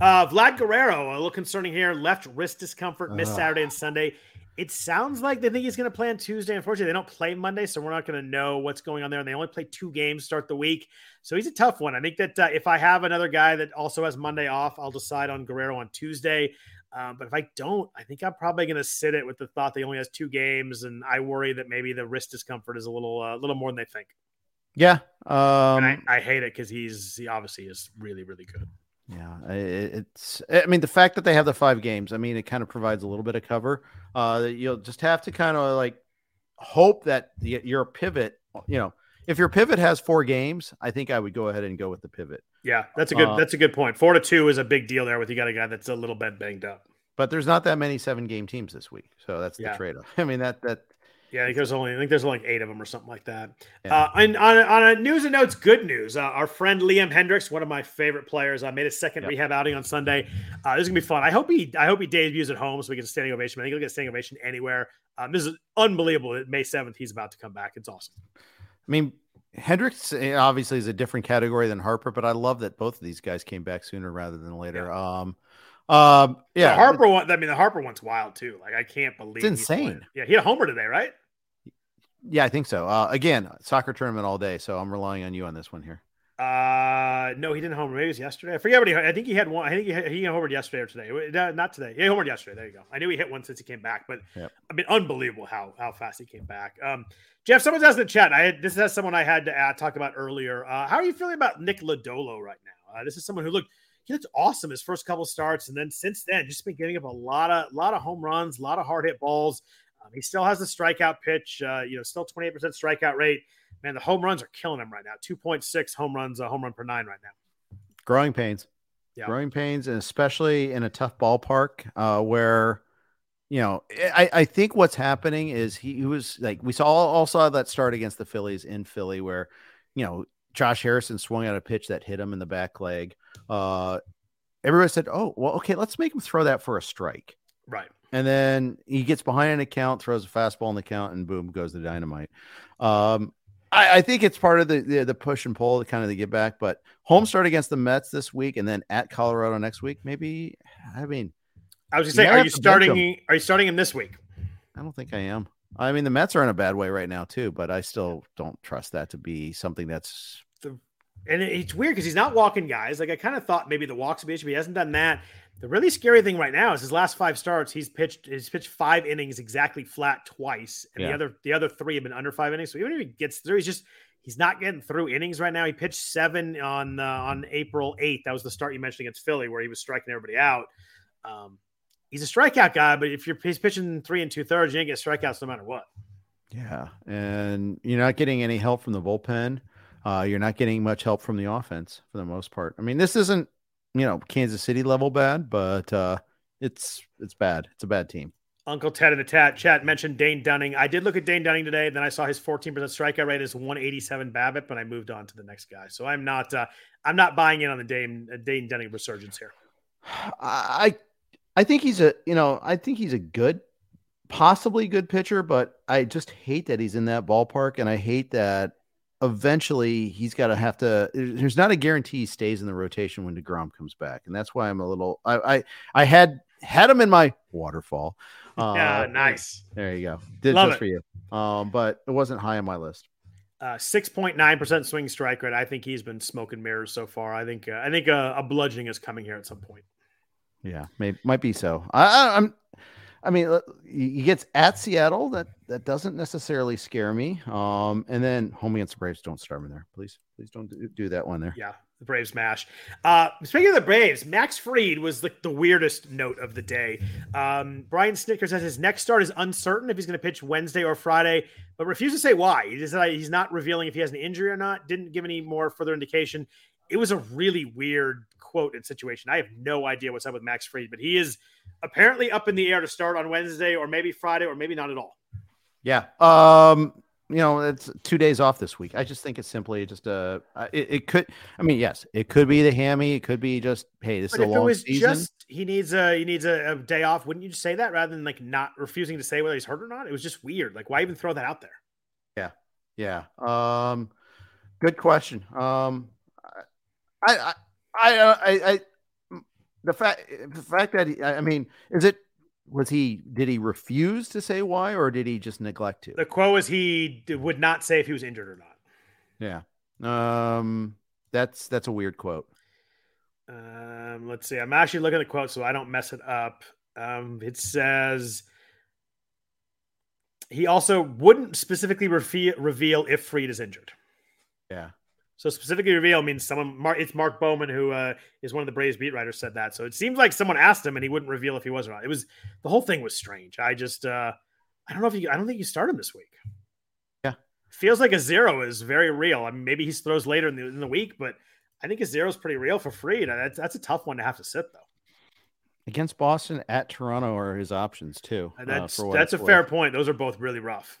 Uh, Vlad Guerrero, a little concerning here. Left wrist discomfort, missed. Saturday and Sunday. It sounds like they think he's going to play on Tuesday. Unfortunately, they don't play Monday, so we're not going to know what's going on there. And they only play two games start the week, so he's a tough one. I think that uh, if I have another guy that also has Monday off, I'll decide on Guerrero on Tuesday. Um, but if I don't, I think I'm probably going to sit it with the thought that he only has two games, and I worry that maybe the wrist discomfort is a little, a uh, little more than they think. Yeah. Um, and I, I hate it because he's he obviously is really, really good. Yeah, it's. I mean, the fact that they have the five games, I mean, it kind of provides a little bit of cover. Uh, you'll just have to kind of like hope that y- your pivot. You know, if your pivot has four games, I think I would go ahead and go with the pivot. Yeah, that's a good Uh, that's a good point. Four to two is a big deal there with you got a guy that's a little bit banged up. But there's not that many seven game teams this week, so that's Yeah. the trade off. *laughs* I mean, that that Yeah, I think there's only I think there's only like eight of them or something like that. Yeah. Uh, and on a, on a news and notes, good news. Uh, our friend Liam Hendriks, one of my favorite players, uh, made a second Yep. rehab outing on Sunday. Uh, this is gonna be fun. I hope he I hope he debuts at home so we get a standing ovation. I think he'll get a standing ovation anywhere. Um, this is unbelievable. That May seventh he's about to come back. It's awesome. I mean, Hendricks eh, obviously is a different category than Harper, but I love that both of these guys came back sooner rather than later. Um, um, yeah, the Harper one. I mean, the Harper one's wild too. Like I can't believe It's insane. Yeah, he had a homer today, right? Yeah, I think so. Uh, again, soccer tournament all day, so I'm relying on you on this one here. Uh, no, he didn't homer. Maybe it was yesterday. I forget what he. I think he had one. I think he, he homered yesterday or today. Not today. He homered yesterday. There you go. I knew he hit one since he came back, but Yep. I mean, unbelievable how how fast he came back. Um, Jeff, someone's asked in the chat. I had, this is someone I had to uh, talk about earlier. Uh, how are you feeling about Nick Lodolo right now? Uh, this is someone who looked he looked awesome his first couple starts, and then since then just been giving up a lot of lot of home runs, a lot of hard hit balls. Um, he still has the strikeout pitch. Uh, you know, still twenty eight percent strikeout rate. Man, the home runs are killing him right now. Two point six home runs, a home run per nine right now. Growing pains, Yeah. growing pains, and especially in a tough ballpark uh, where, you know, I, I think what's happening is he, he was like we saw all saw that start against the Phillies in Philly where, you know, Josh Harrison swung out a pitch that hit him in the back leg. Uh, everybody said, "Oh, well, okay, let's make him throw that for a strike." Right. And then he gets behind an account, throws a fastball in the count, and boom goes the dynamite. Um, I, I think it's part of the, the the push and pull to kind of the get back. But home start against the Mets this week, and then at Colorado next week. Maybe I mean I was just saying, are you starting? Are you starting him this week? I don't think I am. I mean the Mets are in a bad way right now too, but I still don't trust that to be something that's And it's weird because he's not walking guys. Like I kind of thought maybe the walks would be issue, but he hasn't done that. The really scary thing right now is his last five starts. He's pitched. He's pitched five innings exactly flat twice, and the other the other three have been under five innings. So even if he gets through, he's just he's not getting through innings right now. He pitched seven on uh, on April eighth. That was the start you mentioned against Philly, where he was striking everybody out. Um, he's a strikeout guy, but if you're he's pitching three and two thirds, you ain't get strikeouts no matter what. yeah, and you're not getting any help from the bullpen. Uh, you're not getting much help from the offense for the most part. I mean, this isn't you know Kansas City level bad, but uh, it's it's bad. It's a bad team. Uncle Ted in the tat chat mentioned Dane Dunning. I did look at Dane Dunning today. Then I saw his 14% strikeout rate is 187 BABIP, but I moved on to the next guy. So I'm not uh, I'm not buying in on the Dane uh, Dane Dunning resurgence here. *sighs* I I think he's a you know I think he's a good, possibly good pitcher, but I just hate that he's in that ballpark, and I hate that eventually he's got to have to. There's not a guarantee he stays in the rotation when deGrom comes back, and that's why I'm a little. I I, I had had him in my waterfall. *laughs* Uh, yeah, nice. There you go. Did Love just it. for you. Um, but it wasn't high on my list. Uh, six point nine percent swing strike rate. I think he's been smoking mirrors so far. I think uh, I think a, a bludgeoning is coming here at some point. Yeah, may, might be so. I, I'm. I mean, he gets at Seattle. That that doesn't necessarily scare me. Um, and then home against the Braves. Don't start me there, please. Please don't do, that one there. Yeah, the Braves mash. Uh, speaking of the Braves, Max Fried was the, the weirdest note of the day. Um, Brian Snitker says his next start is uncertain if he's going to pitch Wednesday or Friday, but refused to say why. He said he's not revealing if he has an injury or not. Didn't give any more further indication. It was a really weird quote and situation. I have no idea what's up with Max Fried, but he is apparently up in the air to start on Wednesday or maybe Friday or maybe not at all. Yeah. Um, you know, it's two days off this week. I just think it's simply just a. Uh, it, it, could. I mean, yes, it could be the hammy. It could be just, hey, this but is a long season. Just, he needs a he needs a, a, day off. Wouldn't you just say that rather than like not refusing to say whether he's hurt or not? It was just weird. Like, why even throw that out there? Yeah, yeah. Um, good question. Um, I, I, I, I, I the fact the fact that he, I mean, is it was he did he refuse to say why or did he just neglect to? The quote was he would not say if he was injured or not. Yeah. Um that's that's a weird quote. Um let's see. I'm actually looking at the quote so I don't mess it up. Um it says he also wouldn't specifically reveal, reveal if Fried is injured. Yeah. So specifically reveal means someone. It's Mark Bowman who uh, is one of the Braves beat writers said that. So it seems like someone asked him and he wouldn't reveal if he was or not. It was the whole thing was strange. I just uh, I don't know if you. I don't think you start him this week. Yeah, feels like a zero is very real. I mean, maybe he throws later in the, in the week, but I think a zero is pretty real for free. That's that's a tough one to have to sit though. Against Boston at Toronto are his options too. Uh, that's uh, that's a worth. fair point. Those are both really rough.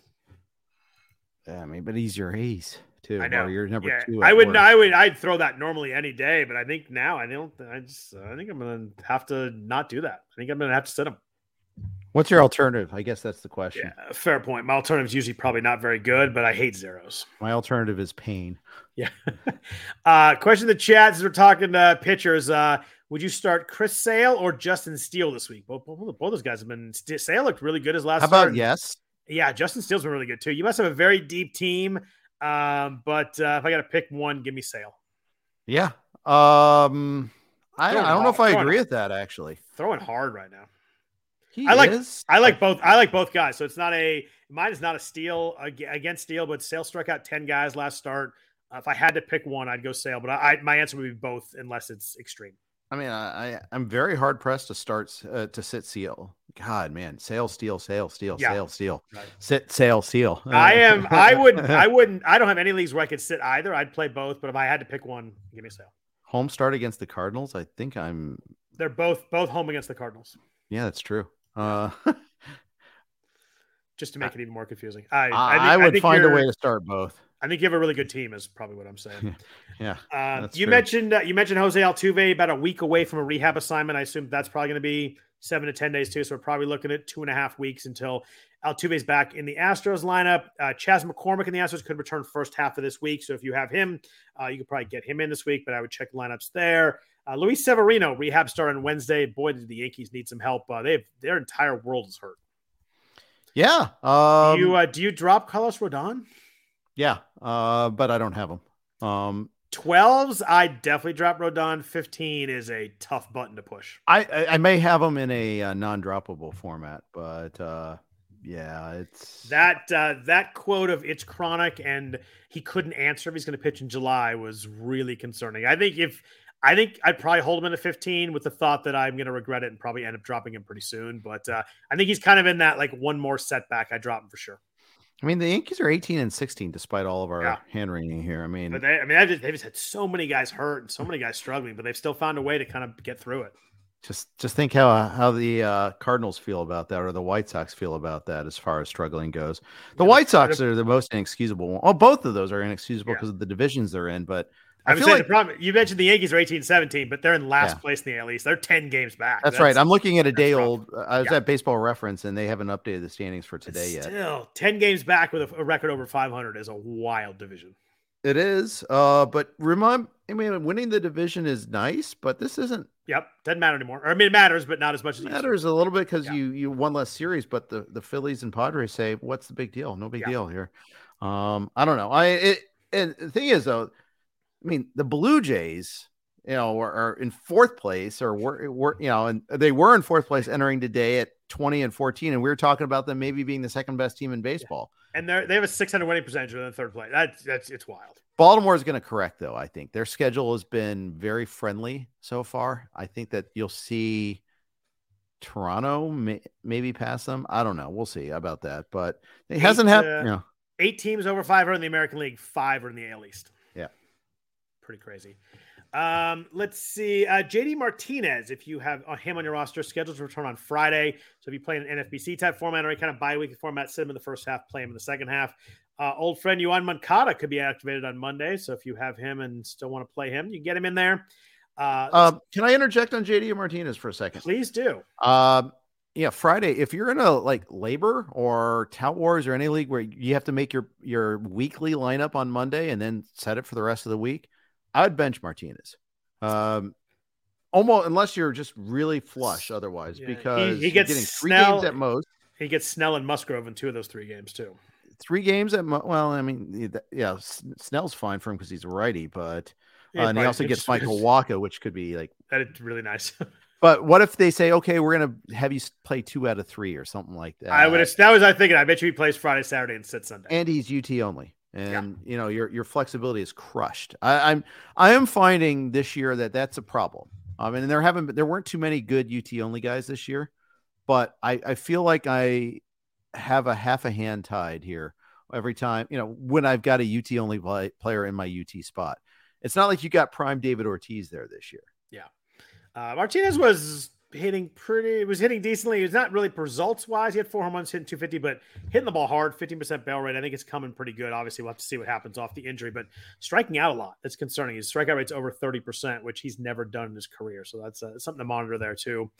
Yeah, I mean, but he's your ace too. I know you're number yeah. two. I would. I would, I'd throw that normally any day, but I think now I don't. I just, I think I'm gonna have to not do that. I think I'm gonna have to sit him. What's your alternative? I guess that's the question. Yeah, fair point. My alternative is usually probably not very good, but I hate zeros. My alternative is pain. Yeah. *laughs* uh, question in the chat as we're talking uh, pitchers. Uh, would you start Chris Sale or Justin Steele this week? Both, both, both those guys have been. Sale looked really good his last. How about start. yes? Yeah, Justin Steele's been really good too. You must have a very deep team. Um, but uh, if I got to pick one, give me Sale. Yeah. Um, I, I don't hard. know if I agree with that actually. Throwing hard right now. He I like is. I like both. I like both guys. So it's not a mine is not a steal against steal, but Sale struck out ten guys last start. Uh, if I had to pick one, I'd go Sale. But I, I, my answer would be both, unless it's extreme. I mean, I, I am very hard pressed to start uh, to sit seal. God, man, sail, steal, sail, steal, yeah. sail, steal, right. sit, sail, seal. I am. I would. I *laughs* wouldn't. I don't have any leagues where I could sit either. I'd play both, but if I had to pick one, give me a sail. Home start against the Cardinals. I think I'm. They're both both home against the Cardinals. Yeah, that's true. Uh, *laughs* Just to make it even more confusing, I I, think, I would I find a way to start both. I think you have a really good team, is probably what I'm saying. *laughs* yeah. Uh, you true. mentioned uh, you mentioned Jose Altuve about a week away from a rehab assignment. I assume that's probably going to be seven to ten days too. So we're probably looking at two and a half weeks until Altuve's back in the Astros lineup. Uh, Chas McCormick in the Astros could return first half of this week. So if you have him, uh, you could probably get him in this week. But I would check lineups there. Uh, Luis Severino rehab start on Wednesday. Boy, did the Yankees need some help. Uh, they their entire world is hurt. Yeah. Um, do you uh, do you drop Carlos Rodon? Yeah, uh, but I don't have them. Um, 12s, I definitely drop Rodon. 15 is a tough button to push. I I, I may have them in a uh, non-droppable format, but uh, yeah, it's that uh, that quote of it's chronic and he couldn't answer if he's going to pitch in July was really concerning. I think if I think I'd probably hold him in a 15 with the thought that I'm going to regret it and probably end up dropping him pretty soon. But uh, I think he's kind of in that like one more setback. I drop him for sure. I mean, the Yankees are 18 and 16 despite all of our yeah. hand wringing here. I mean, but they, I mean, they've just, they've just had so many guys hurt and so many guys struggling, but they've still found a way to kind of get through it. Just, just think how how the uh, Cardinals feel about that, or the White Sox feel about that, as far as struggling goes. The yeah, White Sox are the most inexcusable. One. Well, both of those are inexcusable because yeah. of the divisions they're in. But I, I feel like the problem you mentioned the Yankees are 18 17, but they're in last yeah. place in the AL East. They're 10 games back. That's, that's right. I'm looking at a day old. Uh, I was yeah. at baseball reference and they haven't updated the standings for today yet. Still 10 games back with a, a, record over 500 is a wild division. It is. Uh, but remind I mean, winning the division is nice, but this isn't. Yep, doesn't matter anymore. Or, I mean, it matters, but not as much as it matters a little bit because yeah. you you won less series. But the the Phillies and Padres say, "What's the big deal? No big deal here." Um, I don't know. I it, and the thing is though, I mean the Blue Jays, you know, are, are in fourth place or were, were you know, and they were in fourth place entering today at 20 and 14, and we were talking about them maybe being the second best team in baseball. And they they have a 600 winning percentage in the third place. That's that's it's wild. Baltimore is going to correct though. I think their schedule has been very friendly so far. I think that you'll see Toronto may, maybe pass them. I don't know. We'll see about that, but it Eight, hasn't happened. Uh, you know. Eight teams over 500 in the American League, five are in the AL East. Pretty crazy. Um, let's see. Uh, JD Martinez, if you have him on your roster, scheduled to return on Friday. So if you play an NFBC type format or any kind of bi weekly format, sit him in the first half, play him in the second half. Uh, old friend Yoan Moncada could be activated on Monday. So if you have him and still want to play him, you get him in there. Uh, um, can I interject on JD Martinez for a second? Please do. Um, yeah, Friday. If you're in a like LABR or Tout Wars or any league where you have to make your your weekly lineup on Monday and then set it for the rest of the week, I would bench Martinez. Um, almost unless you're just really flush otherwise, yeah, because he, he gets getting three Snell, games at most. He gets Snell and Musgrove in two of those three games too. Three games at mo- well, I mean, yeah, Snell's fine for him because he's a righty, but yeah, uh, and he also gets *laughs* Michael Wacha, which could be like that's really nice. *laughs* but what if they say, okay, we're gonna have you play two out of three or something like that? I would. That was I thinking. I bet you he plays Friday, Saturday, and sits Sunday. And he's UT only and yeah. you know your your flexibility is crushed. I, I'm I am finding this year that that's a problem. I mean, there haven't there weren't too many good UT only guys this year, but I I feel like I have a half a hand tied here every time. You know, when I've got a UT only play, player in my UT spot, it's not like you got prime David Ortiz there this year. Yeah, uh, Martinez was hitting pretty, It was hitting decently. It was not really results wise. He had four home runs, hitting 250, but hitting the ball hard, 15% barrel rate. I think it's coming pretty good. Obviously, we'll have to see what happens off the injury, but striking out a lot. That's concerning. His strikeout rate's over 30%, which he's never done in his career. So that's uh, something to monitor there, too.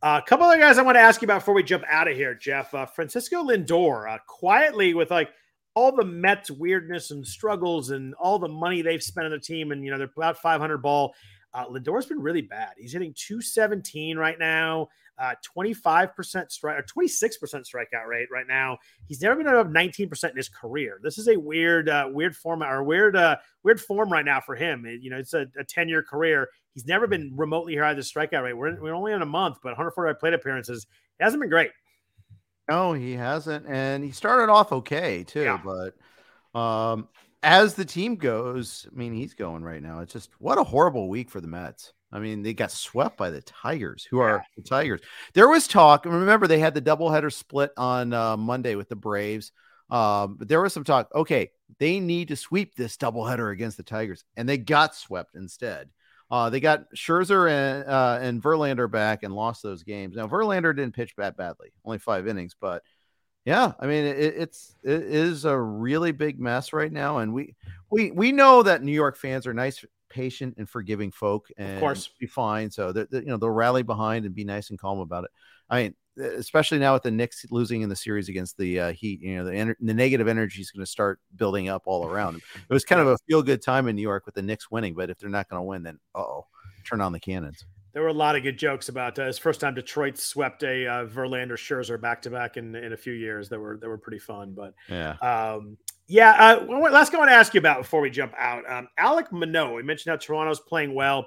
Uh, a couple other guys I want to ask you about before we jump out of here, Jeff. Uh, Francisco Lindor, uh, quietly with like all the Mets weirdness and struggles and all the money they've spent on the team, and you know they're about 500 ball uh, Lindor's been really bad. He's hitting 217 right now, uh, 25% strike or 26% strikeout rate right now. He's never been above 19% in his career. This is a weird, uh, weird form or weird, uh, weird form right now for him. It, you know, it's a, a 10 year career. He's never been remotely high the strikeout rate. We're, we're only in a month, but 145 plate appearances. It hasn't been great. No, he hasn't. And he started off okay too, yeah. but um, as the team goes, I mean, he's going right now. It's just what a horrible week for the Mets. I mean, they got swept by the Tigers, who are the Tigers. There was talk. and Remember, they had the doubleheader split on uh, Monday with the Braves. Um, but there was some talk. Okay, they need to sweep this doubleheader against the Tigers, and they got swept instead. Uh, they got Scherzer and uh, and Verlander back and lost those games. Now Verlander didn't pitch that badly, only five innings, but yeah, I mean it, it's it is a really big mess right now, and we we we know that New York fans are nice, patient, and forgiving folk, and of course be fine. So that you know they'll rally behind and be nice and calm about it. I mean, especially now with the Knicks losing in the series against the uh, Heat, you know the ener- the negative energy is going to start building up all around. It was kind of a feel good time in New York with the Knicks winning, but if they're not going to win, then oh, turn on the cannons there were a lot of good jokes about uh, his first time Detroit swept a uh, Verlander Scherzer back to back in in a few years. That were that were pretty fun. But yeah, um, yeah. Uh, last guy I want to ask you about before we jump out, um, Alek Manoah. We mentioned how Toronto's playing well.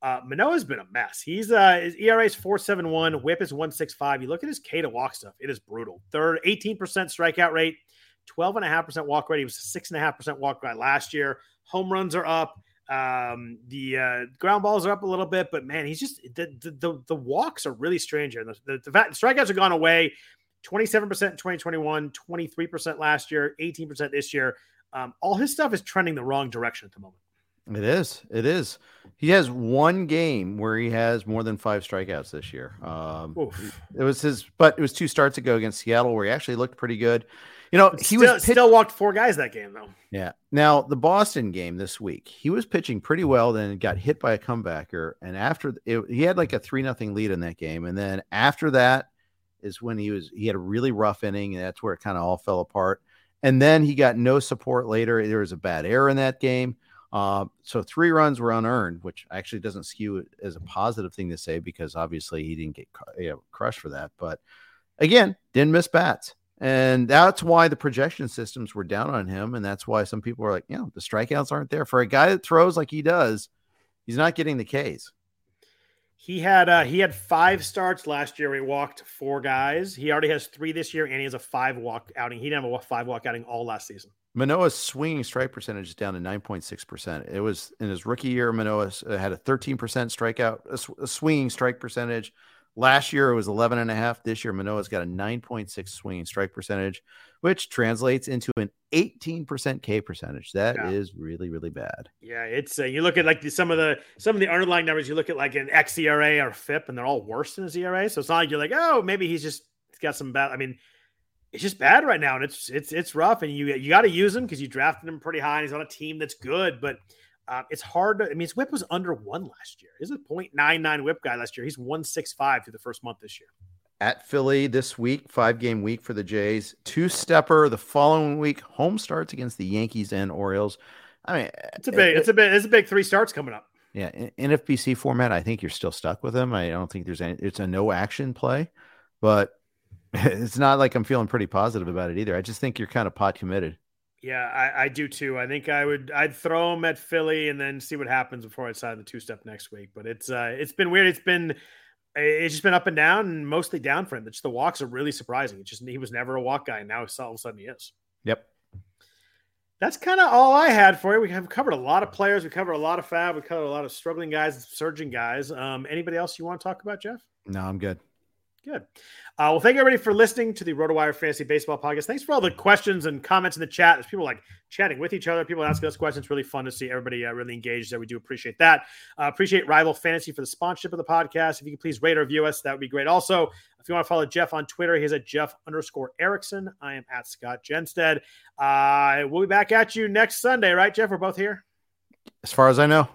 Uh, Manoah's been a mess. He's uh, his ERA is four seven one, WHIP is one six five. You look at his K to walk stuff; it is brutal. Third, eighteen percent strikeout rate, twelve and a half percent walk rate. He was six and a half percent walk rate last year. Home runs are up. Um, the uh, ground balls are up a little bit, but man, he's just the the, the, walks are really strange here. The, the, the strikeouts have gone away 27% in 2021, 23% last year, 18% this year. Um, all his stuff is trending the wrong direction at the moment. It is. It is. He has one game where he has more than five strikeouts this year. Um, it was his, but it was two starts ago against Seattle where he actually looked pretty good. You know, he still, was pitch- still walked four guys that game though. Yeah. Now the Boston game this week, he was pitching pretty well. Then got hit by a comebacker, and after it, he had like a three nothing lead in that game, and then after that is when he was he had a really rough inning, and that's where it kind of all fell apart. And then he got no support later. There was a bad error in that game. Uh, so three runs were unearned, which actually doesn't skew as a positive thing to say because obviously he didn't get you know, crushed for that. But again, didn't miss bats. And that's why the projection systems were down on him. And that's why some people are like, yeah, the strikeouts aren't there. For a guy that throws like he does, he's not getting the Ks. He had uh, he had five starts last year. He walked four guys. He already has three this year, and he has a five walk outing. He didn't have a five walk outing all last season. Manoah's swinging strike percentage is down to 9.6%. It was in his rookie year, Manoah uh, had a 13% strikeout, a, swinging strike percentage. Last year it was 11 and a half. This year Manoah's got a 9.6 swinging strike percentage, which translates into an 18% K percentage. That yeah. is really really bad. Yeah, it's uh, you look at like the, some of the some of the underlying numbers. You look at like an xERA or FIP, and they're all worse than his ERA. So it's not like you're like, oh, maybe he's just got some bad. I mean, it's just bad right now, and it's it's it's rough. And you you got to use him because you drafted him pretty high. and He's on a team that's good, but uh, it's hard to, I mean, his whip was under one last year. He's a 0.99 whip guy last year. He's 165 through the first month this year. At Philly this week, five game week for the Jays. Two stepper the following week. Home starts against the Yankees and Orioles. I mean, it's a big, it, it's a big, it's a big three starts coming up. Yeah, in NFBC format, I think you're still stuck with him. I don't think there's any. It's a no action play, but *laughs* it's not like I'm feeling pretty positive about it either. I just think you're kind of pot committed. Yeah, I, I, do too. I think I would I'd throw him at Philly and then see what happens before I sign the two step next week. But it's uh it's been weird. It's been it's just been up and down and mostly down for him. It's the walks are really surprising. It's just he was never a walk guy, and now all of a sudden he is. Yep. That's kind of all I had for you. We have covered a lot of players. We covered a lot of FAAB. We covered a lot of struggling guys, surging guys. Um, anybody else you want to talk about, Jeff? No, I'm good. Good. Uh, well, thank everybody for listening to the RotoWire Fantasy Baseball Podcast. Thanks for all the questions and comments in the chat. There's people like chatting with each other, people asking us questions. Really fun to see everybody uh, really engaged there. We do appreciate that. Uh, appreciate Rival Fantasy for the sponsorship of the podcast. If you could please rate or review us, that would be great. Also, if you want to follow Jeff on Twitter, he's at Jeff underscore Erickson. I am at Scott Jenstad. Uh, we'll be back at you next Sunday, right, Jeff? We're both here. As far as I know.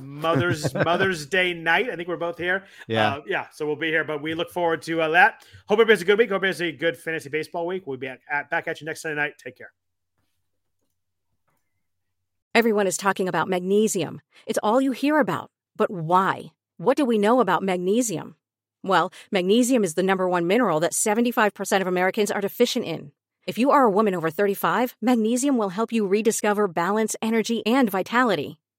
Mother's *laughs* Mother's Day night. I think we're both here. Yeah, uh, yeah. So we'll be here, but we look forward to uh, that. Hope everybody's a good week. Hope everybody's a good fantasy baseball week. We'll be back at, back at you next Sunday night. Take care. Everyone is talking about magnesium. It's all you hear about. But why? What do we know about magnesium? Well, magnesium is the number one mineral that 75% of Americans are deficient in. If you are a woman over 35, magnesium will help you rediscover balance, energy, and vitality.